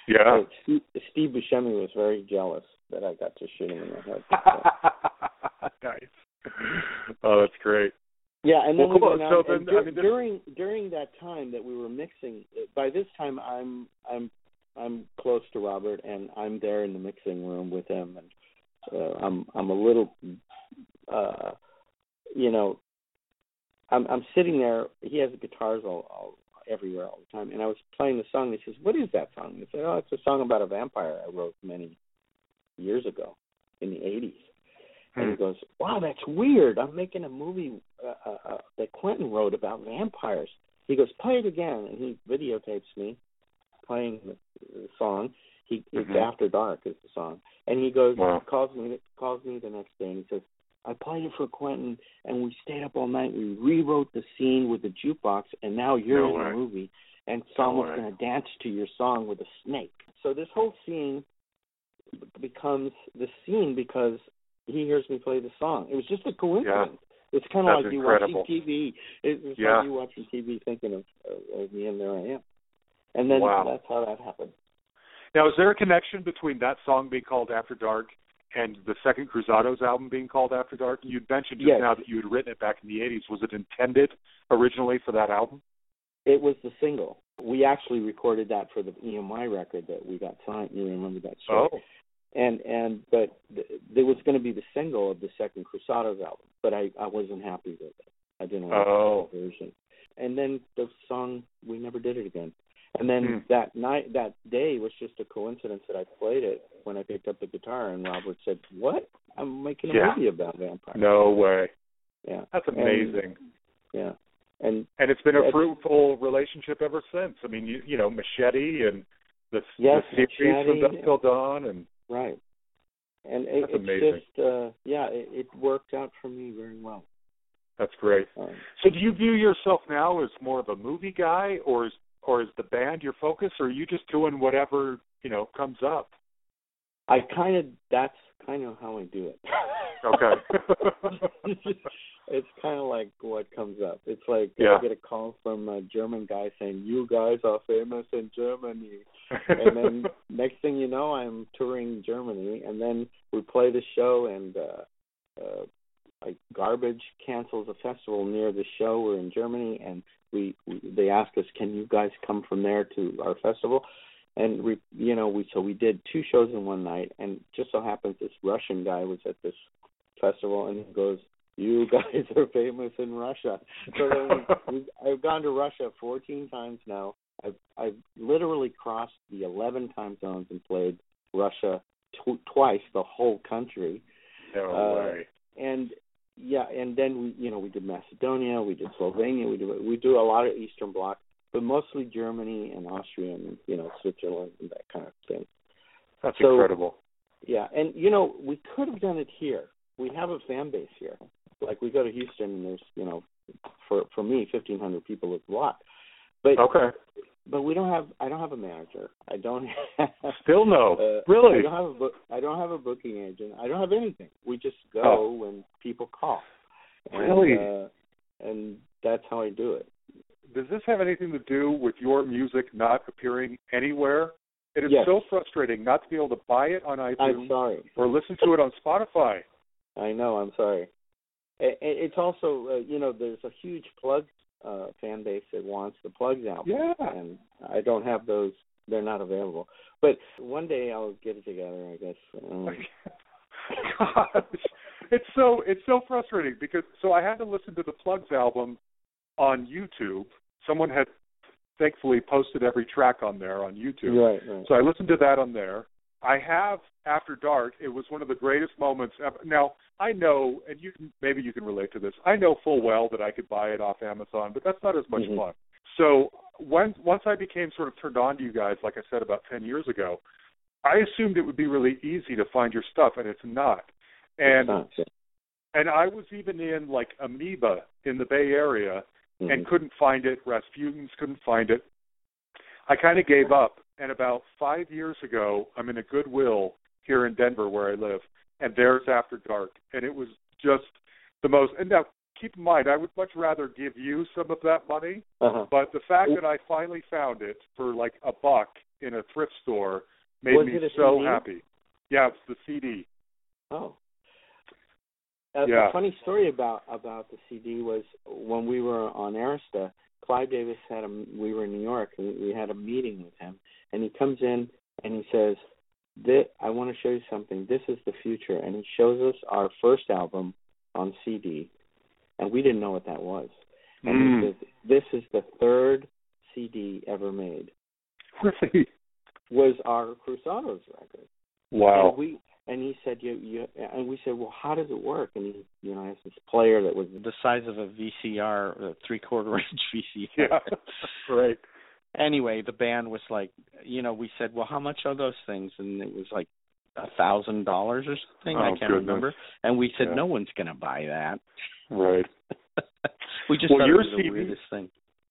Speaker 2: Yeah.
Speaker 3: So Steve, Steve Buscemi was very jealous that I got to shoot him in the head.
Speaker 2: nice. Oh, that's great.
Speaker 3: Yeah, and then
Speaker 2: Well,
Speaker 3: we
Speaker 2: cool.
Speaker 3: went
Speaker 2: So
Speaker 3: out. and
Speaker 2: then, I mean, this-
Speaker 3: during during that time that we were mixing, by this time I'm I'm I'm close to Robert, and I'm there in the mixing room with him, and uh, I'm I'm a little, uh, you know, I'm I'm sitting there. He has guitars all, all everywhere all the time, and I was playing the song. And he says, "What is that song?" I said, "Oh, it's a song about a vampire I wrote many years ago in the '80s." And he goes, "Wow, that's weird. I'm making a movie uh, uh, uh, that Quentin wrote about vampires." He goes, "Play it again," and he videotapes me playing the, the song. He it's
Speaker 2: Mhm.
Speaker 3: After Dark is the song, and he goes
Speaker 2: Wow.
Speaker 3: calls me calls me the next day and he says, "I played it for Quentin, and we stayed up all night. We rewrote the scene with the jukebox, and now you're
Speaker 2: No
Speaker 3: in
Speaker 2: way.
Speaker 3: the movie, and someone's going to dance to your song with a snake." So this whole scene becomes the scene because he hears me play the song. It was just a coincidence. It's kind of like you
Speaker 2: incredible.
Speaker 3: watching TV. It- It's
Speaker 2: Yeah.
Speaker 3: like you watching TV, thinking of, of, of me, and there I am. And then
Speaker 2: Wow.
Speaker 3: that's how that happened.
Speaker 2: Now, is there a connection between that song being called After Dark and the second Cruzados album being called After Dark? And You mentioned just
Speaker 3: Yes.
Speaker 2: now that you had written it back in the 80s. Was it intended originally for that album?
Speaker 3: It was the single. We actually recorded that for the EMI record that we got signed. You remember that story?
Speaker 2: Oh,
Speaker 3: And and but th- there was going to be the single of the second Cruzados album, but I I wasn't happy with it. I didn't like
Speaker 2: Oh.
Speaker 3: the version. And then the song we never did it again. And then
Speaker 2: Hmm.
Speaker 3: that night that day was just a coincidence that I played it when I picked up the guitar and Robert said, "What? I'm making a
Speaker 2: Yeah.
Speaker 3: movie about vampires."
Speaker 2: no way.
Speaker 3: Yeah.
Speaker 2: That's
Speaker 3: And-
Speaker 2: amazing.
Speaker 3: yeah. And
Speaker 2: And it's been a fruitful relationship ever since. I mean, you, you know, Machete and the,
Speaker 3: Yes,
Speaker 2: the series from Dusk Till Dawn, and
Speaker 3: Right. And it,
Speaker 2: That's
Speaker 3: it's
Speaker 2: amazing.
Speaker 3: just uh yeah, it, it worked out for me very well.
Speaker 2: that's great.
Speaker 3: Um,
Speaker 2: So, do you view yourself now as more of a movie guy, or is or is the band your focus, or are you just doing whatever you know comes up?
Speaker 3: I kind of that's kind of how I do it.
Speaker 2: Okay.
Speaker 3: it's kind of like what comes up. It's like
Speaker 2: Yeah.
Speaker 3: I get a call from a German guy saying, "You guys are famous in Germany," and then next thing you know, I'm touring Germany, and then we play the show, and uh, uh, like garbage cancels a festival near the show. We're in Germany, and we, we they ask us, "Can you guys come from there to our festival?" And we, you know, we so we did two shows in one night, and just so happens this Russian guy was at this festival, and he goes, "You guys are famous in Russia." So then we, we, I've gone to Russia 14 times now. I've I've literally crossed the 11 time zones and played Russia tw- twice, the whole country,
Speaker 2: no
Speaker 3: uh,
Speaker 2: way.
Speaker 3: and yeah, and then we you know we did Macedonia, we did Slovenia, we do we do a lot of Eastern Bloc, but mostly Germany and Austria and you know Switzerland and that kind of thing.
Speaker 2: That's
Speaker 3: so-
Speaker 2: incredible.
Speaker 3: Yeah, and you know we could have done it here. We have a fan base here. Like we go to Houston and there's you know for for me 1500 people is a lot. But
Speaker 2: Okay.
Speaker 3: But we don't have I don't have a manager. I don't have
Speaker 2: Still no.
Speaker 3: uh,
Speaker 2: really?
Speaker 3: I don't have a book. I don't have a booking agent. I don't have anything. We just go
Speaker 2: Oh.
Speaker 3: when people call. And,
Speaker 2: Really?
Speaker 3: Uh, and that's how I do it.
Speaker 2: Does this have anything to do with your music not appearing anywhere? It is
Speaker 3: Yes.
Speaker 2: so frustrating not to be able to buy it on
Speaker 3: I'm
Speaker 2: iTunes
Speaker 3: sorry.
Speaker 2: or listen to it on Spotify.
Speaker 3: I know. I'm sorry. It, it's also uh, you know there's a huge plug uh, fan base that wants the Plugz album.
Speaker 2: Yeah.
Speaker 3: And I don't have those. They're not available. But one day I'll get it together. I guess. Um,
Speaker 2: Gosh, it's so it's so frustrating because so I had to listen to the Plugz album on YouTube. Someone had thankfully posted every track on there on YouTube.
Speaker 3: right. Right.
Speaker 2: So I listened to that on there. I have After Dark. It was one of the greatest moments ever. Now I know, and you can, maybe you can relate to this. I know full well that I could buy it off Amazon, but that's not as much
Speaker 3: Mhm.
Speaker 2: fun. So once once I became sort of turned on to you guys, like I said about ten years ago, I assumed it would be really easy to find your stuff, and it's not. And
Speaker 3: It's not,
Speaker 2: and I was even in like Amoeba in the Bay Area
Speaker 3: yeah.
Speaker 2: and couldn't find it. Rasputins couldn't find it. I kind of gave up. And about five years ago, I'm in a Goodwill here in Denver where I live, and there's After Dark, and it was just the most. And now, keep in mind, I would much rather give you some of that money,
Speaker 3: uh-huh.
Speaker 2: but the fact that I finally found it for like a buck in a thrift store made
Speaker 3: Was
Speaker 2: me so
Speaker 3: CD?
Speaker 2: happy. Yeah, it's the CD.
Speaker 3: Oh. A,
Speaker 2: Yeah.
Speaker 3: a funny story about about the CD was when we were on Arista,
Speaker 7: Clive Davis had a we were in New York and we had a meeting with him and he comes in and he says this, I want to show you something. This is the future and he shows us our first album on CD and we didn't know what that was. And
Speaker 2: Mm.
Speaker 7: he says this is the third CD ever made.
Speaker 2: Really?
Speaker 7: Was our Cruzados record.
Speaker 2: Wow.
Speaker 7: And we and he said you you and we said well how does it work and he you know has this player that was
Speaker 3: The size of a VCR, a three quarter inch VCR.
Speaker 2: Yeah. right.
Speaker 3: Anyway, the band was like, you know, we said, well, how much are those things? And it was like a thousand dollars or something. I
Speaker 2: Oh,
Speaker 3: can't
Speaker 2: goodness.
Speaker 3: remember. And we said,
Speaker 2: Yeah.
Speaker 3: no one's going to buy that.
Speaker 2: Right.
Speaker 3: we just
Speaker 2: Well,
Speaker 3: thought
Speaker 2: your
Speaker 3: it was the
Speaker 2: CD
Speaker 3: weirdest thing.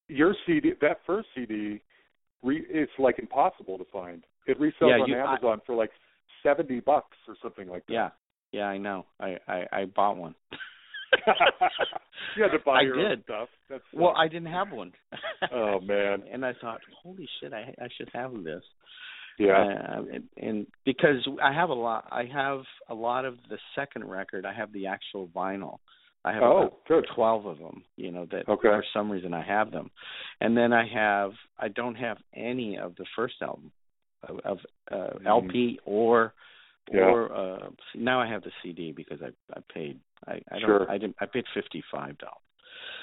Speaker 2: Your CD, that first CD, re, it's like impossible to find. It resells
Speaker 3: Yeah,
Speaker 2: on
Speaker 3: you- I-
Speaker 2: Amazon for like seventy bucks or something like that.
Speaker 3: Yeah, yeah, I know. I I, I bought one.
Speaker 2: you had to buy
Speaker 3: I
Speaker 2: your own
Speaker 3: did.
Speaker 2: stuff. That's
Speaker 3: Well, I didn't have one.
Speaker 2: Oh man.
Speaker 3: and I thought, holy shit, I I should have this.
Speaker 2: Yeah.
Speaker 3: Uh, and, and because I have a lot, I have a lot of the second record. I have the actual vinyl. I have
Speaker 2: Oh,
Speaker 3: about
Speaker 2: good.
Speaker 3: twelve of them. You know that
Speaker 2: Okay.
Speaker 3: for some reason I have them, and then I have I don't have any of the first album of, uh,
Speaker 2: Mhm.
Speaker 3: LP or
Speaker 2: Yeah.
Speaker 3: or uh now I have the CD because I I paid I I don't
Speaker 2: Sure.
Speaker 3: I didn't I paid fifty five dollars.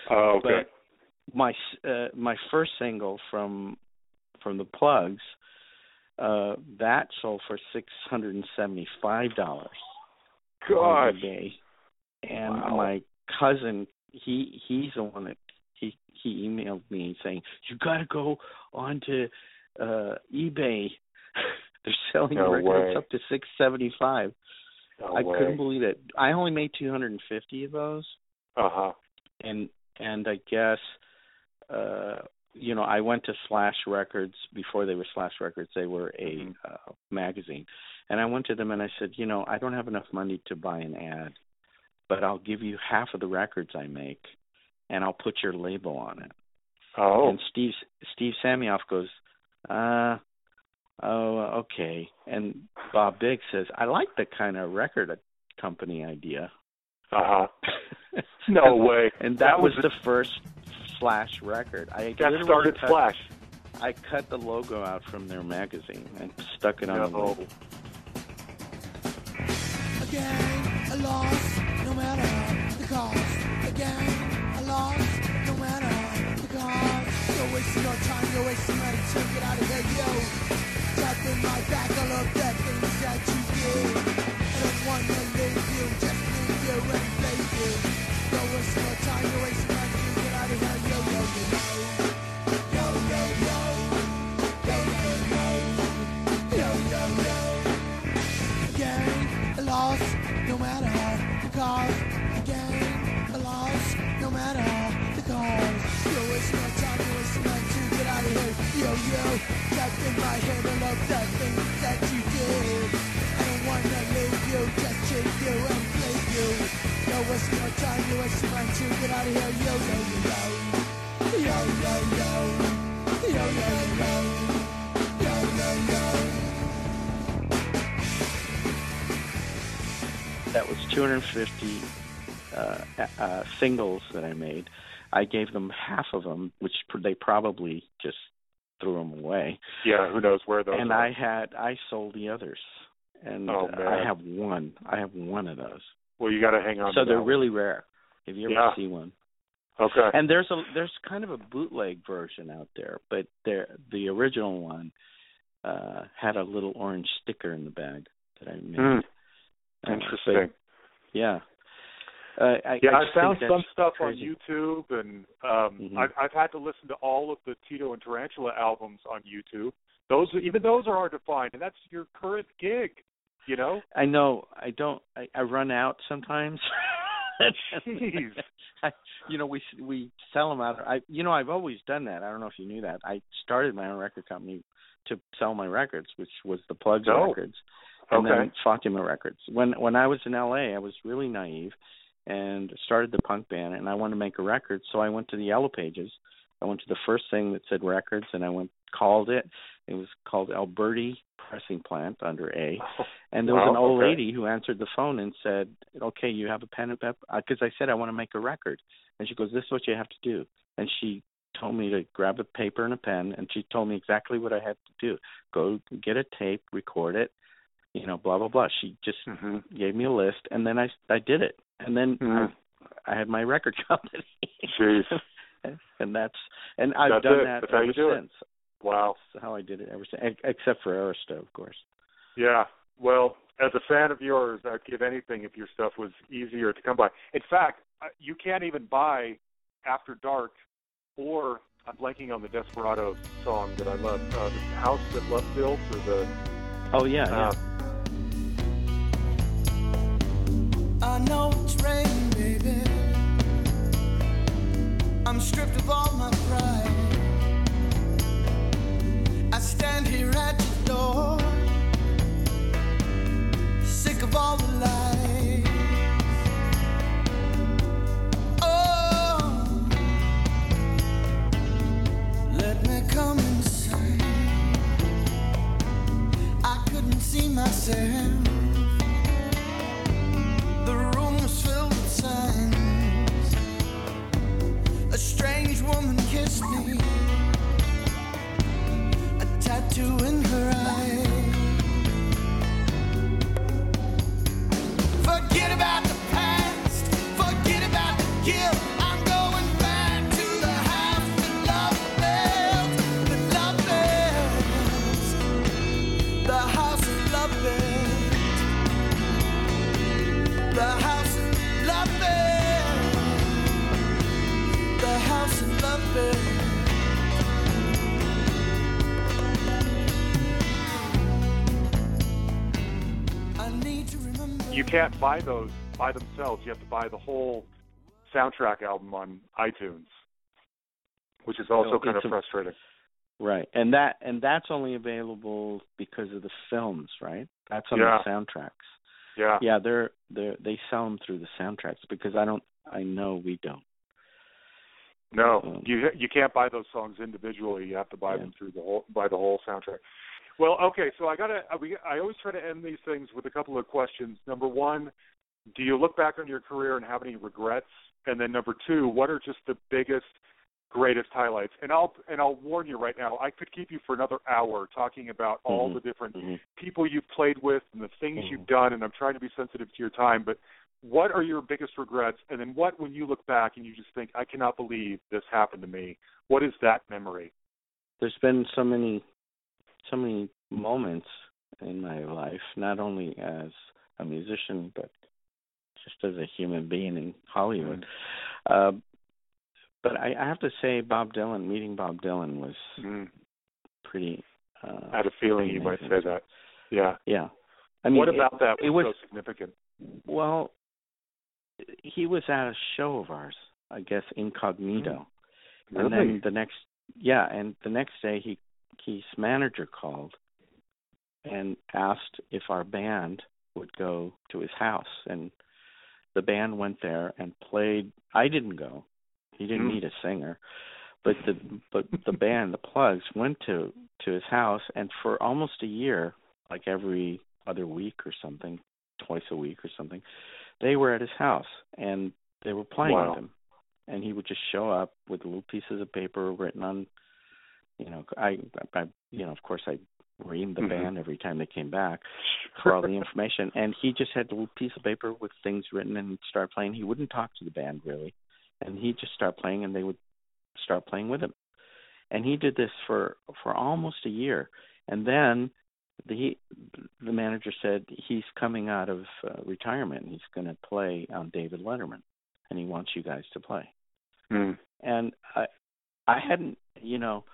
Speaker 2: Oh, okay.
Speaker 3: But my uh, my first single from from the Plugz uh that sold for six hundred and seventy five dollars
Speaker 2: God.
Speaker 3: EBay. And
Speaker 2: Wow.
Speaker 3: my cousin he he's the one that he he emailed me saying you got to go onto uh eBay. They're selling
Speaker 2: No
Speaker 3: records
Speaker 2: way.
Speaker 3: up to six seventy five.
Speaker 2: No
Speaker 3: I
Speaker 2: way.
Speaker 3: couldn't believe it. I only made two hundred and fifty of those
Speaker 2: Uh huh.
Speaker 3: and and I guess uh you know I went to Slash Records before they were Slash Records they were a
Speaker 2: Mhm.
Speaker 3: uh, magazine and I went to them and I said you know I don't have enough money to buy an ad but I'll give you half of the records I make and I'll put your label on it
Speaker 2: Oh.
Speaker 3: and Steve Steve Samiof goes uh oh okay and Bob Biggs says I like the kind of record company idea
Speaker 2: Uh huh. No way.
Speaker 3: and that, was,
Speaker 2: was
Speaker 3: the first Slash record. I
Speaker 2: That started
Speaker 3: cut,
Speaker 2: Flash.
Speaker 3: I cut the logo out from their magazine and stuck it on the
Speaker 2: No.
Speaker 3: label.
Speaker 5: Again, a loss, no matter the cost. Again, a loss, no matter the cost. You're wasting your time, you're wasting money. So get out of here, yo. Tap in my back, all of the things that you did. I don't wanna leave you, just leave you and play you. You're wasting your time, you're wasting money. So get out of here, yo, yo, yo, yo. Yo, yo, yo. Yo, yo, yo. Yo, yo, yo. Loss, no matter the cost. Again, a loss, no matter In my head, I love that thing that you did. I don't wanna leave you, just you and play you. Wasting time, wasting my time. Get out of here, yo. Yo yo yo. Yo yo yo. Yo yo yo.
Speaker 3: That was 250 uh, uh, singles that I made. I gave them half of them, which they probably just threw them away.
Speaker 2: Yeah. Who knows where those
Speaker 3: and
Speaker 2: are.
Speaker 3: I had I sold the others, and
Speaker 2: Oh,
Speaker 3: uh. I have one. I have one of those.
Speaker 2: Well, you got to hang on.
Speaker 3: So they're really rare. If you ever
Speaker 2: Yeah.
Speaker 3: see one.
Speaker 2: okay.
Speaker 3: and there's a there's kind of a bootleg version out there, but there the original one uh had a little orange sticker in the bag that I made. Uh,
Speaker 2: Interesting.
Speaker 3: but, yeah. Uh, I,
Speaker 2: Yeah,
Speaker 3: I
Speaker 2: I, found some stuff
Speaker 3: crazy.
Speaker 2: on YouTube, and um,
Speaker 3: Mhm.
Speaker 2: I've, I've had to listen to all of the Tito and Tarantula albums on YouTube. Those, even those are hard to find, and that's your current gig. You know,
Speaker 3: I know. I don't. I, I run out sometimes.
Speaker 2: Jeez.
Speaker 3: I, you know, we we sell them out. I, you know, I've always done that. I don't know if you knew that. I started my own record company to sell my records, which was the Plugz
Speaker 2: Oh.
Speaker 3: records, and
Speaker 2: Okay.
Speaker 3: then Fatima Records. When when I was in LA, I was really naive and started the punk band, and I wanted to make a record. So I went to the Yellow Pages. I went to the first thing that said records, and I went called it. It was called Alberti Pressing Plant under A. And there was
Speaker 2: Wow,
Speaker 3: an old
Speaker 2: okay.
Speaker 3: lady who answered the phone and said, "Okay, you have a pen and paper?" Because I said I want to make a record, and she goes, "This is what you have to do." And she told me to grab a paper and a pen, and she told me exactly what I had to do. Go get a tape, record it, you know, blah blah blah. She just
Speaker 2: hmm
Speaker 3: gave me a list, and then I I did it, and then
Speaker 2: Mhm.
Speaker 3: I, I had my record company.
Speaker 2: Jeez.
Speaker 3: and that's and I've
Speaker 2: That's
Speaker 3: done
Speaker 2: it.
Speaker 3: that
Speaker 2: That's how
Speaker 3: ever
Speaker 2: do it.
Speaker 3: since.
Speaker 2: Wow.
Speaker 3: That's how I did it ever since, ex- except for Arista, of course.
Speaker 2: Yeah. Well, as a fan of yours, I'd give anything if your stuff was easier to come by. In fact, uh, you can't even buy After Dark or I'm blanking on the Desperado song that I love, uh, the House That Love Built or the
Speaker 3: Oh yeah, yeah.
Speaker 2: uh,
Speaker 5: I stripped of all my pride. I stand here at your door, sick of all the lies. Oh, let me come inside. I couldn't see myself. Woman kissed me. A tattoo in
Speaker 2: you can't buy those by themselves. You have to buy the whole soundtrack album on iTunes, which is also kind of frustrating.
Speaker 3: Right, and that and that's only available because of the films, right? That's on
Speaker 2: Yeah.
Speaker 3: the soundtracks.
Speaker 2: Yeah.
Speaker 3: Yeah, they're they they sell them through the soundtracks because I don't I know we don't.
Speaker 2: No,
Speaker 3: Um,
Speaker 2: you you can't buy those songs individually. You have to buy
Speaker 3: Yeah.
Speaker 2: them through the whole buy the whole soundtrack. Well, okay, so I gotta I, we, I always try to end these things with a couple of questions. Number one, do you look back on your career and have any regrets? And then number two, what are just the biggest, greatest highlights? And I'll and I'll warn you right now, I could keep you for another hour talking about all
Speaker 3: Mhm.
Speaker 2: the different
Speaker 3: Mhm.
Speaker 2: people you've played with and the things
Speaker 3: Mhm.
Speaker 2: you've done. And I'm trying to be sensitive to your time, but what are your biggest regrets? And then what, when you look back and you just think, I cannot believe this happened to me? What is that memory?
Speaker 3: There's been so many so many moments in my life, not only as a musician but just as a human being in Hollywood. Uh, but I, I have to say, Bob Dylan, meeting Bob Dylan was
Speaker 2: Mm.
Speaker 3: pretty. Uh,
Speaker 2: I had a feeling you might say that. Yeah.
Speaker 3: Yeah, I mean,
Speaker 2: what
Speaker 3: it-
Speaker 2: about that
Speaker 3: it
Speaker 2: was,
Speaker 3: was
Speaker 2: so significant?
Speaker 3: Well, he was at a show of ours, I guess, incognito. And
Speaker 2: Really?
Speaker 3: then the next, yeah, and the next day he his manager called and asked if our band would go to his house, and the band went there and played. I didn't go. He didn't
Speaker 2: Mm.
Speaker 3: need a singer, but the but the band, the Plugz, went to to his house, and for almost a year, like every other week or something, twice a week or something, they were at his house and they were playing
Speaker 2: Wow.
Speaker 3: with him and he would just show up with little pieces of paper written on you know i i you know of course i reamed the
Speaker 2: Mhm.
Speaker 3: band every time they came back for all the information. And he just had a little piece of paper with things written and start playing. He wouldn't talk to the band really. And he'd just start playing and they would start playing with him. And he did this for for almost a year. And then the the manager said he's coming out of uh, retirement. He's going to play on David Letterman and he wants you guys to play.
Speaker 2: Mm.
Speaker 3: and I I hadn't you know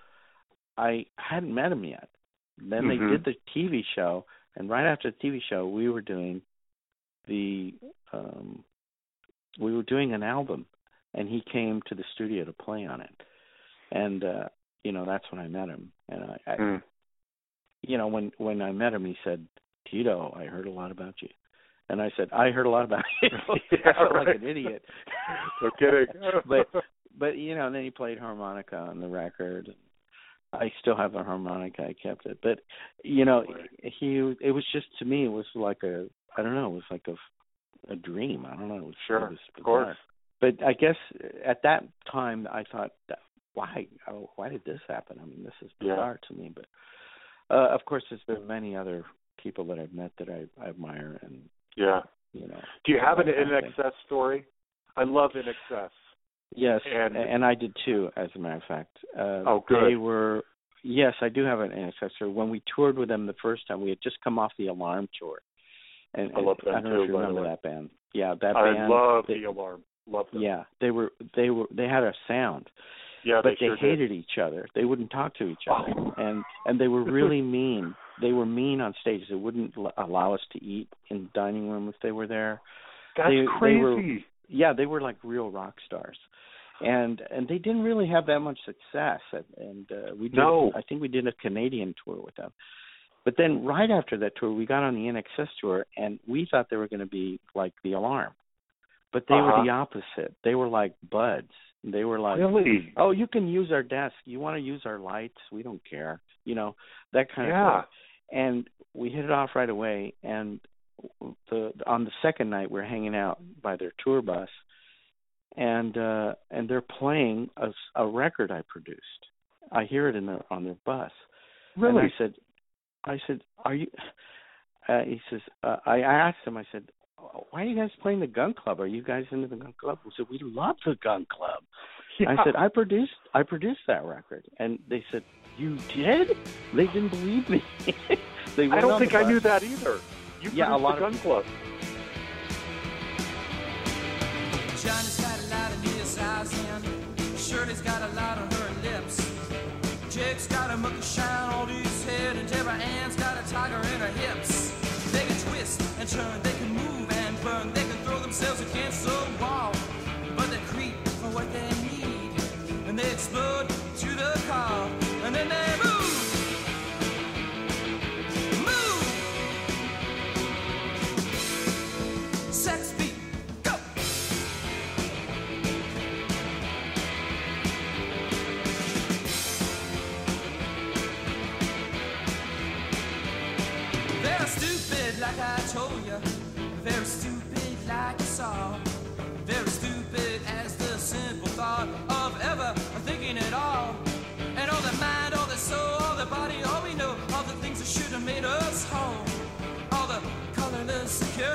Speaker 3: I hadn't met him yet. Then
Speaker 2: Mhm.
Speaker 3: they did the TV show, and right after the TV show, we were doing the um we were doing an album, and he came to the studio to play on it, and uh you know that's when I met him, and I, I
Speaker 2: Mm.
Speaker 3: you know when when I met him, he said, Tito, I heard a lot about you. And I said, I heard a lot about you.
Speaker 2: Yeah,
Speaker 3: I felt
Speaker 2: right.
Speaker 3: like an idiot.
Speaker 2: No kidding.
Speaker 3: but but you know, and then he played harmonica on the record. I still have the harmonica. I kept it, but you know, he. It was just to me, it was like a. I don't know. It was like a, a dream. I don't know. It was,
Speaker 2: Sure,
Speaker 3: it was
Speaker 2: of course.
Speaker 3: But I guess at that time, I thought why oh, why did this happen? I mean, this is
Speaker 2: Yeah.
Speaker 3: bizarre to me. But uh, of course, there's been many other people that I've met that I, I admire, and
Speaker 2: Yeah.
Speaker 3: you know.
Speaker 2: Do you have an in excess story? I love INXS.
Speaker 3: Yes,
Speaker 2: And-
Speaker 3: and, I did too, as a matter of fact. Uh,
Speaker 2: Oh, good.
Speaker 3: They were. Yes, I do have an ancestor. When we toured with them the first time, we had just come off the Alarm tour, and,
Speaker 2: I love
Speaker 3: and
Speaker 2: them
Speaker 3: I don't know if you remember that band. Yeah, that
Speaker 2: I
Speaker 3: band.
Speaker 2: I love
Speaker 3: they,
Speaker 2: the alarm. Love them.
Speaker 3: Yeah, they were they were they had a sound,
Speaker 2: Yeah,
Speaker 3: but they,
Speaker 2: sure
Speaker 3: hated each other. They wouldn't talk to each other, and and they were really mean. They were mean on stage. They wouldn't l- allow us to eat in the dining room if they were there.
Speaker 2: That's
Speaker 3: they- they
Speaker 2: crazy.
Speaker 3: were- yeah, they were like real rock stars, and and they didn't really have that much success. And, and uh, we did,
Speaker 2: No.
Speaker 3: I think we did a Canadian tour with them. But then right after that tour, we got on the INXS tour, and we thought they were going to be like the Alarm, but they
Speaker 2: Uh-huh.
Speaker 3: were the opposite. They were like buds. They were like,
Speaker 2: really?
Speaker 3: oh, you can use our desk. You want to use our lights? We don't care. You know that kind
Speaker 2: Yeah.
Speaker 3: of thing. And we hit it off right away. And the on the second night, we're hanging out by their tour bus, and uh and they're playing a record I produced. I hear it in their on their bus.
Speaker 2: Really?
Speaker 3: And I said, I said, are you? Uh, he says, uh, I asked him. I said, why are you guys playing the Gun Club? Are you guys into the Gun Club? He said, we love the Gun Club.
Speaker 2: yeah.
Speaker 3: I said, I produced I produced that record, and they said, you did? They didn't believe me. they
Speaker 2: I don't think I knew that either. You
Speaker 3: Yeah, a lot
Speaker 2: the
Speaker 3: of
Speaker 2: Gun Club.
Speaker 8: Johnny's got a lot in his eyes and Shirley's got a lot on her lips. Jake's got a monkey shine on his head and Deborah Ann's got a tiger in her hips. They can twist and turn, they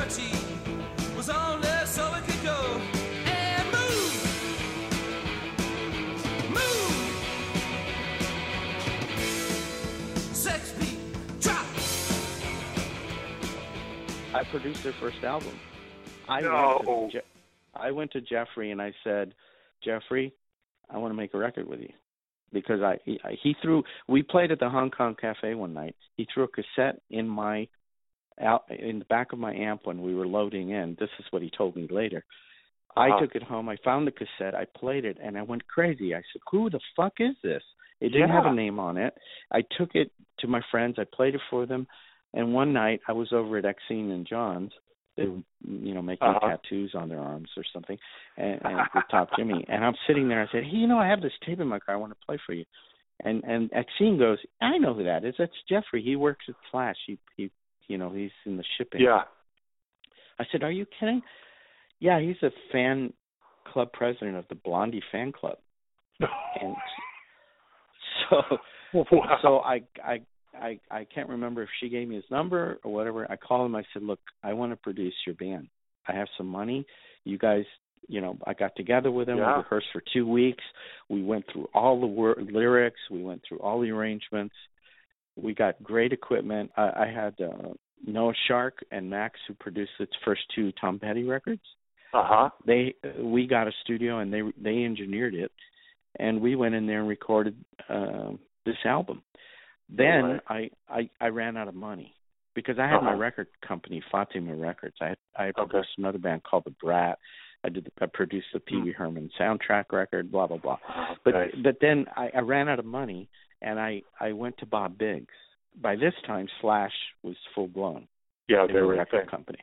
Speaker 8: colorless was only so it could go and move. Move. Sex beat, drop.
Speaker 3: I produced their first album. I
Speaker 2: No.
Speaker 3: went to Je- I went to Jeffrey and I said, Jeffrey, I want to make a record with you because I he, he threw. We played at the Hong Kong Cafe one night. He threw a cassette in my out in the back of my amp when we were loading in. This is what he told me later. I took it home. I found the cassette. I played it, and I went crazy. I said, "Who the fuck is this?" It didn't have a name on it. I took it to my friends. I played it for them. And one night, I was over at Exene and John's. They were, you know, making
Speaker 2: Uh-huh.
Speaker 3: tattoos on their arms or something, and, and with Top Jimmy. And I'm sitting there. I said, "Hey, you know, I have this tape in my car. I want to play for you." And and Exene goes, "I know who that is. That's Jeffrey. He works at Slash. He he, you know, he's in the shipping."
Speaker 2: Yeah.
Speaker 3: I said, "Are you kidding?" Yeah, he's a fan club president of the Blondie fan club, and so
Speaker 2: wow.
Speaker 3: so I I I I can't remember if she gave me his number or whatever. I called him. I said, "Look, I want to produce your band. I have some money. You guys, you know, I got together with him.
Speaker 2: Yeah.
Speaker 3: We rehearsed for two weeks. We went through all the wor- lyrics. We went through all the arrangements. We got great equipment. I, I had uh, Noah Shark and Max, who produced its first two Tom Petty records
Speaker 2: Uh huh.
Speaker 3: they we got a studio and they they engineered it and we went in there and recorded um this album then I, I i ran out of money because i had my
Speaker 2: Uh-huh.
Speaker 3: record company fatima records i had i had
Speaker 2: Okay.
Speaker 3: produced another band called the brat i did the, i produced the pee wee herman soundtrack record blah blah blah but
Speaker 2: Nice.
Speaker 3: but then I, I ran out of money and i i went to bob biggs by this time slash was full blown
Speaker 2: Yeah,
Speaker 3: they were a record company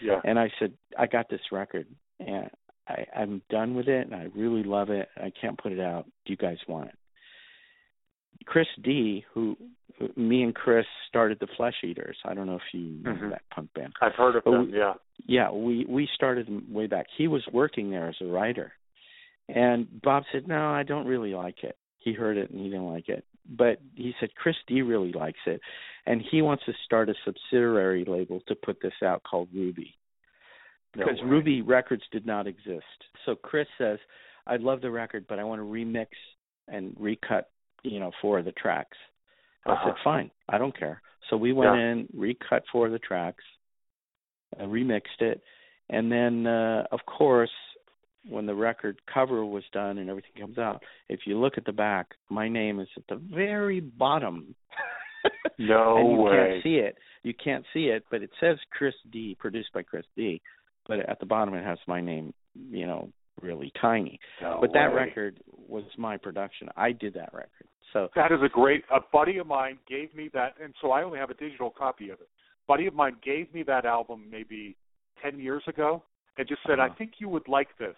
Speaker 2: Yeah.
Speaker 3: and I said, I got this record and I, I'm done with it and I really love it. I can't put it out. Do you guys want it? Chris D, who me and Chris started the Flesh Eaters. I don't know if you remember
Speaker 2: Mhm.
Speaker 3: that punk band.
Speaker 2: I've heard of
Speaker 3: But
Speaker 2: them.
Speaker 3: we-
Speaker 2: Yeah.
Speaker 3: Yeah, we we started way back. He was working there as a writer, and Bob said, "No, I don't really like it." He heard it and he didn't like it. But he said Chris D really likes it, and he wants to start a subsidiary label to put this out called Ruby because
Speaker 2: way.
Speaker 3: Ruby Records did not exist. So Chris says, "I love the record, but I want to remix and recut, you know, four of the tracks." I
Speaker 2: Uh-huh.
Speaker 3: said, "Fine, I don't care." So we went
Speaker 2: Yeah.
Speaker 3: in, recut four of the tracks, uh, remixed it, and then, uh, of course, when the record cover was done and everything comes out, if you look at the back, my name is at the very bottom.
Speaker 2: No
Speaker 3: and you
Speaker 2: way.
Speaker 3: can't see it. You can't see it, but it says Chris D, produced by Chris D. But at the bottom it has my name, you know, really tiny.
Speaker 2: No
Speaker 3: but that record was my production. I did that record. So
Speaker 2: That is a great. A buddy of mine gave me that, and so I only have a digital copy of it. buddy of mine gave me that album maybe ten years ago, and just said, "I
Speaker 3: Uh-huh.
Speaker 2: think you would like this."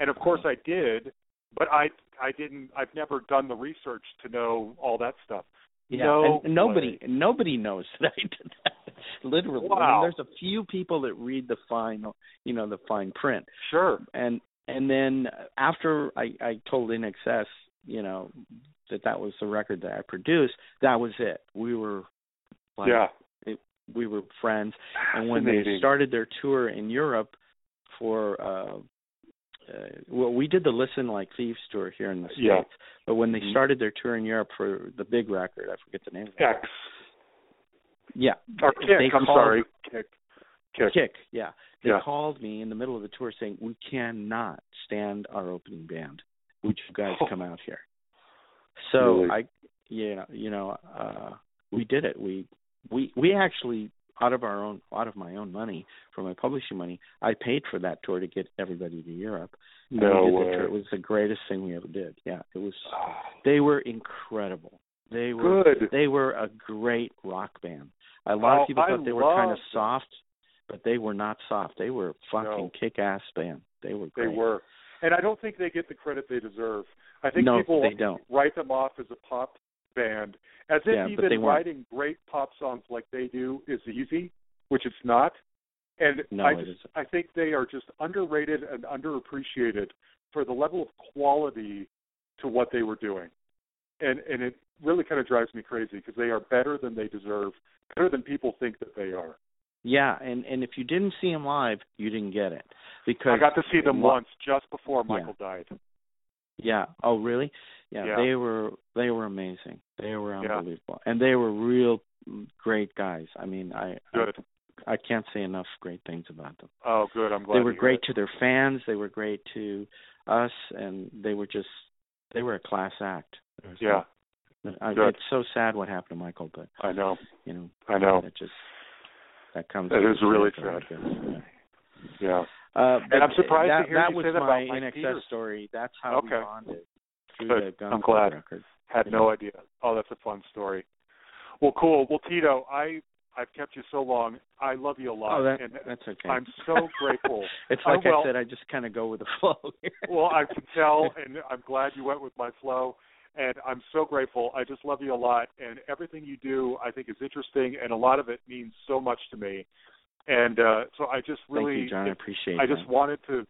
Speaker 2: And of course, I did, but I I didn't. I've never done the research to know all that stuff.
Speaker 3: yeah,
Speaker 2: no
Speaker 3: and nobody
Speaker 2: way.
Speaker 3: nobody knows that I did that. Literally. I mean, there's a few people that read the fine you know, the fine print.
Speaker 2: Sure.
Speaker 3: and and then after I I told INXS, you know, that that was the record that I produced, that was it. We were like
Speaker 2: yeah.
Speaker 3: we were friends and when they started their tour in Europe for uh uh, well, we did the Listen Like Thieves tour here in the states,
Speaker 2: Yeah.
Speaker 3: but when they
Speaker 2: Mhm.
Speaker 3: started their tour in Europe for the big record, I forget the name. of it.
Speaker 2: X
Speaker 3: Yeah,
Speaker 2: or
Speaker 3: they
Speaker 2: Kick. I'm
Speaker 3: called-
Speaker 2: sorry. Kick. Kick.
Speaker 3: Kick, yeah. They
Speaker 2: Yeah.
Speaker 3: called me in the middle of the tour saying, "We cannot stand our opening band. Would you guys
Speaker 2: Oh.
Speaker 3: come out here?" So
Speaker 2: Really?
Speaker 3: I, yeah, you know, uh, we did it. We we we actually out of our own out of my own money from my publishing money, I paid for that tour to get everybody to Europe.
Speaker 2: No way.
Speaker 3: It was the greatest thing we ever did. Yeah, it was. Ah. They were incredible. They were
Speaker 2: Oh, Good.
Speaker 3: they were a great rock band. A lot
Speaker 2: Oh,
Speaker 3: of people
Speaker 2: I
Speaker 3: thought they were kind of soft, but they were not soft. They were a fucking
Speaker 2: No.
Speaker 3: kick-ass band. They were
Speaker 2: They were, and I don't think they get the credit they deserve. I think
Speaker 3: No,
Speaker 2: people
Speaker 3: they don't.
Speaker 2: write them off as a pop band, as if
Speaker 3: Yeah,
Speaker 2: even writing great pop songs like they do is easy, which it's not. And
Speaker 3: No,
Speaker 2: I just. I think they are just underrated and underappreciated for the level of quality to what they were doing, and and it really kind of drives me crazy because they are better than they deserve, better than people think that they are.
Speaker 3: Yeah, and and if you didn't see them live, you didn't get it because
Speaker 2: I got to see them once just before
Speaker 3: Yeah.
Speaker 2: Michael died.
Speaker 3: Yeah. Oh, really? Yeah,
Speaker 2: Yeah.
Speaker 3: They were they were amazing. They were
Speaker 2: Yeah.
Speaker 3: unbelievable, and they were real great guys. I mean, I. I, I can't say enough great things about them.
Speaker 2: Oh, good. I'm glad
Speaker 3: they were great
Speaker 2: it.
Speaker 3: to their fans. They were great to us, and they were just they were a class act.
Speaker 2: Yeah,
Speaker 3: I, it's so sad what happened to Michael, but
Speaker 2: I know.
Speaker 3: you know,
Speaker 2: I know.
Speaker 3: that just that comes.
Speaker 2: That
Speaker 3: with
Speaker 2: really
Speaker 3: sad. Yeah.
Speaker 2: Yeah.
Speaker 3: Uh,
Speaker 2: And I'm surprised to hear
Speaker 3: that
Speaker 2: you
Speaker 3: was
Speaker 2: say that
Speaker 3: my
Speaker 2: about Mike
Speaker 3: INXS
Speaker 2: Peters.
Speaker 3: story. That's how we
Speaker 2: Okay.
Speaker 3: bonded through
Speaker 2: Good.
Speaker 3: the
Speaker 2: I'm glad.
Speaker 3: record.
Speaker 2: Had
Speaker 3: Yeah.
Speaker 2: no idea. Oh, that's a fun story. Well, cool. Well, Tito, I I've kept you so long. I love you a lot,
Speaker 3: Oh, that,
Speaker 2: and
Speaker 3: that's okay.
Speaker 2: I'm so grateful.
Speaker 3: it's like
Speaker 2: will-
Speaker 3: I said, I just kind of go with the flow.
Speaker 2: well, I can tell, and I'm glad you went with my flow. And I'm so grateful. I just love you a lot, and everything you do, I think, is interesting, and a lot of it means so much to me. And uh, so I just really,
Speaker 3: Thank you, John. I appreciate
Speaker 2: I
Speaker 3: that.
Speaker 2: just wanted to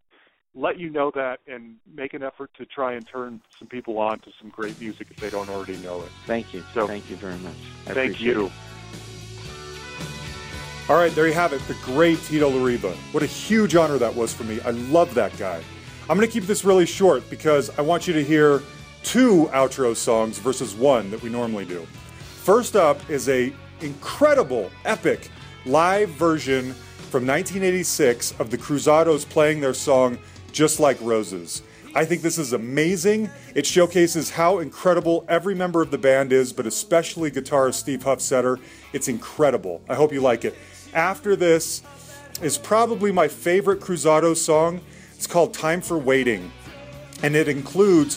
Speaker 2: let you know that and make an effort to try and turn some people on to some great music if they don't already know it.
Speaker 3: Thank you.
Speaker 2: So-
Speaker 3: Thank you very much. I
Speaker 2: Thank you.
Speaker 3: it.
Speaker 1: All right, there you have it, the great Tito Larriva. What a huge honor that was for me. I love that guy. I'm going to keep this really short because I want you to hear two outro songs versus one that we normally do. First up is a incredible, epic live version from 1986 of the Cruzados playing their song Just Like Roses. I think this is amazing. It showcases how incredible every member of the band is, but especially guitarist Steve Hufsteter. It's incredible. I hope you like it. After this is probably my favorite Cruzado song. It's called Time for Waiting, and it includes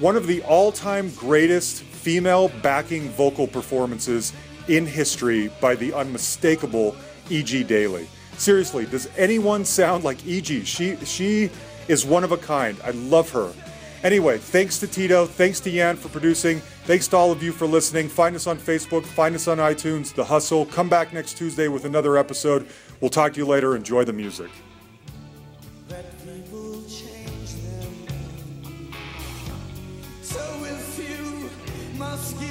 Speaker 1: one of the all time greatest female backing vocal performances in history by the unmistakable E.G. Daly. Seriously, does anyone sound like E.G.? She, she is one of a kind. I love her. Anyway, thanks to Tito. Thanks to Yan for producing. Thanks to all of you for listening. Find us on Facebook. Find us on iTunes. The Hustle. Come back next Tuesday with another episode. We'll talk to you later. Enjoy the music.
Speaker 5: Must give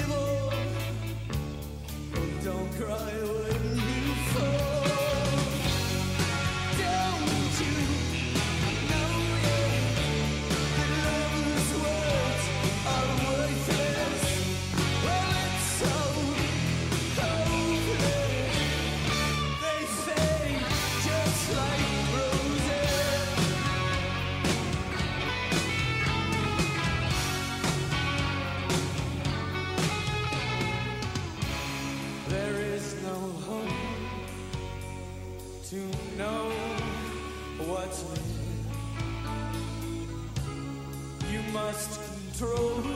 Speaker 5: know what's new. You must control.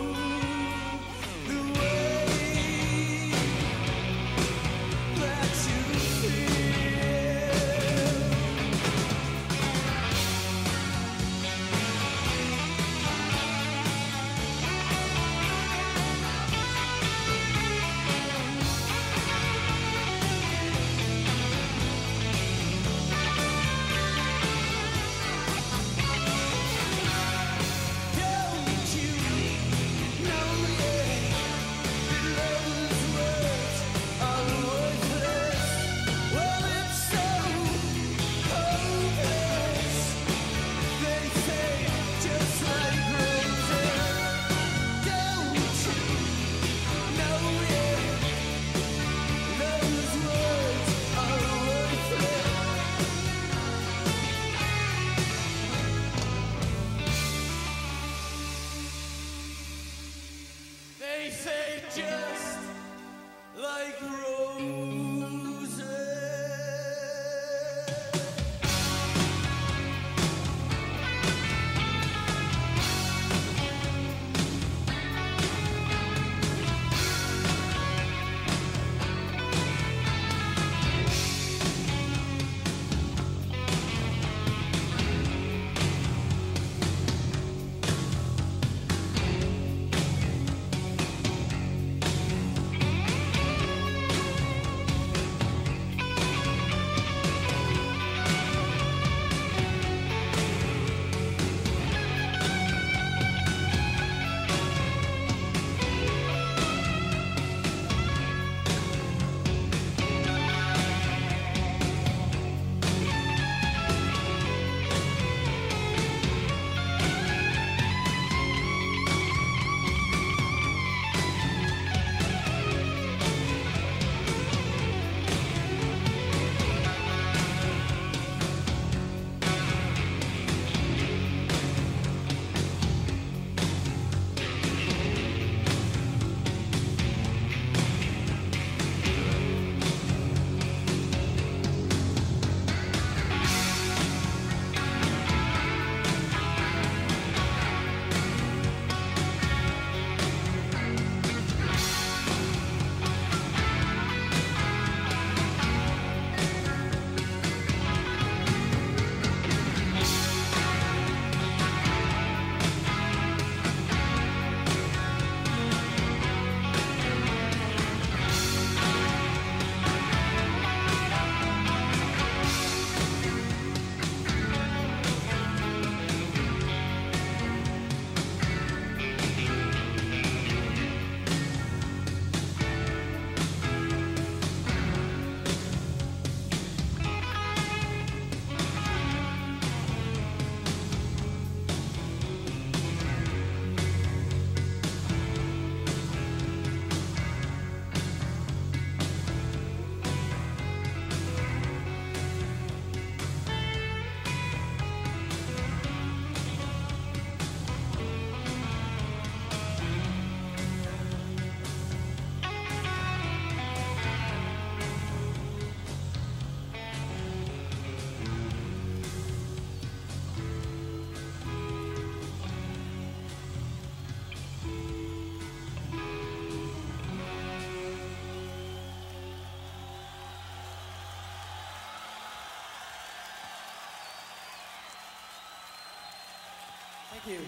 Speaker 5: you.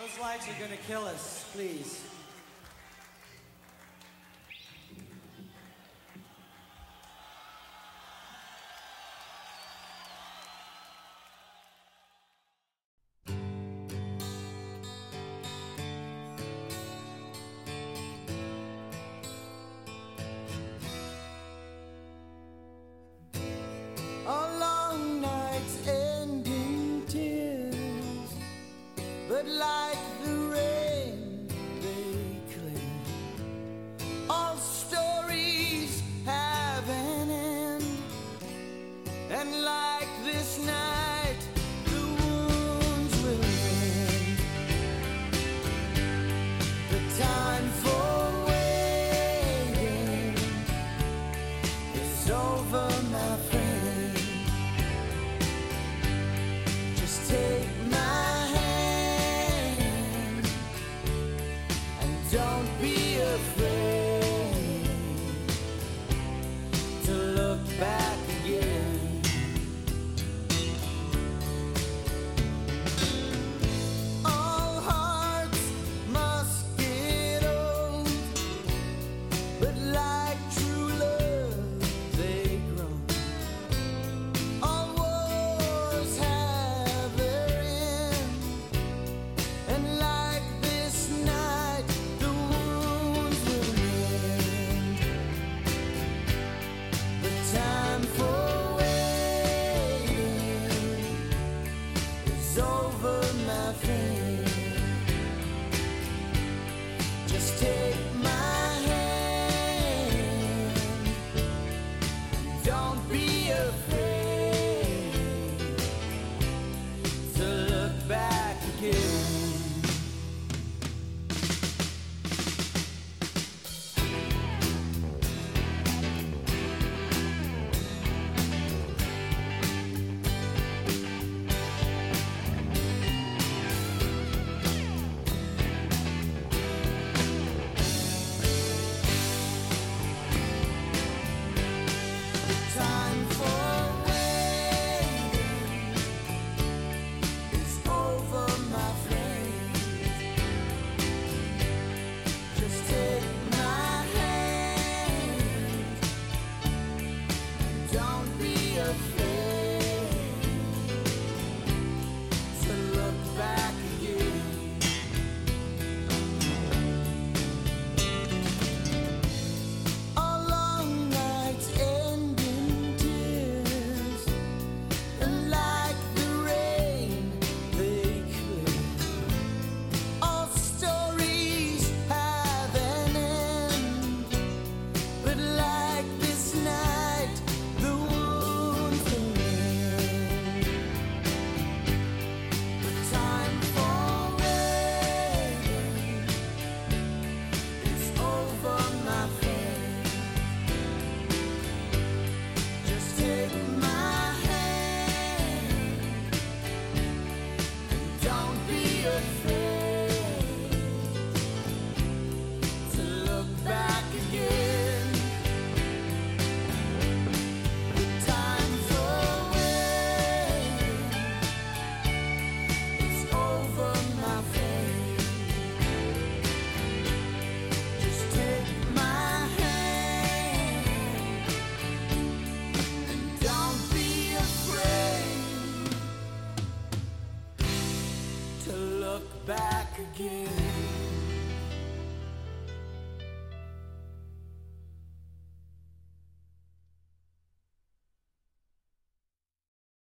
Speaker 9: Those lights are gonna kill us, please.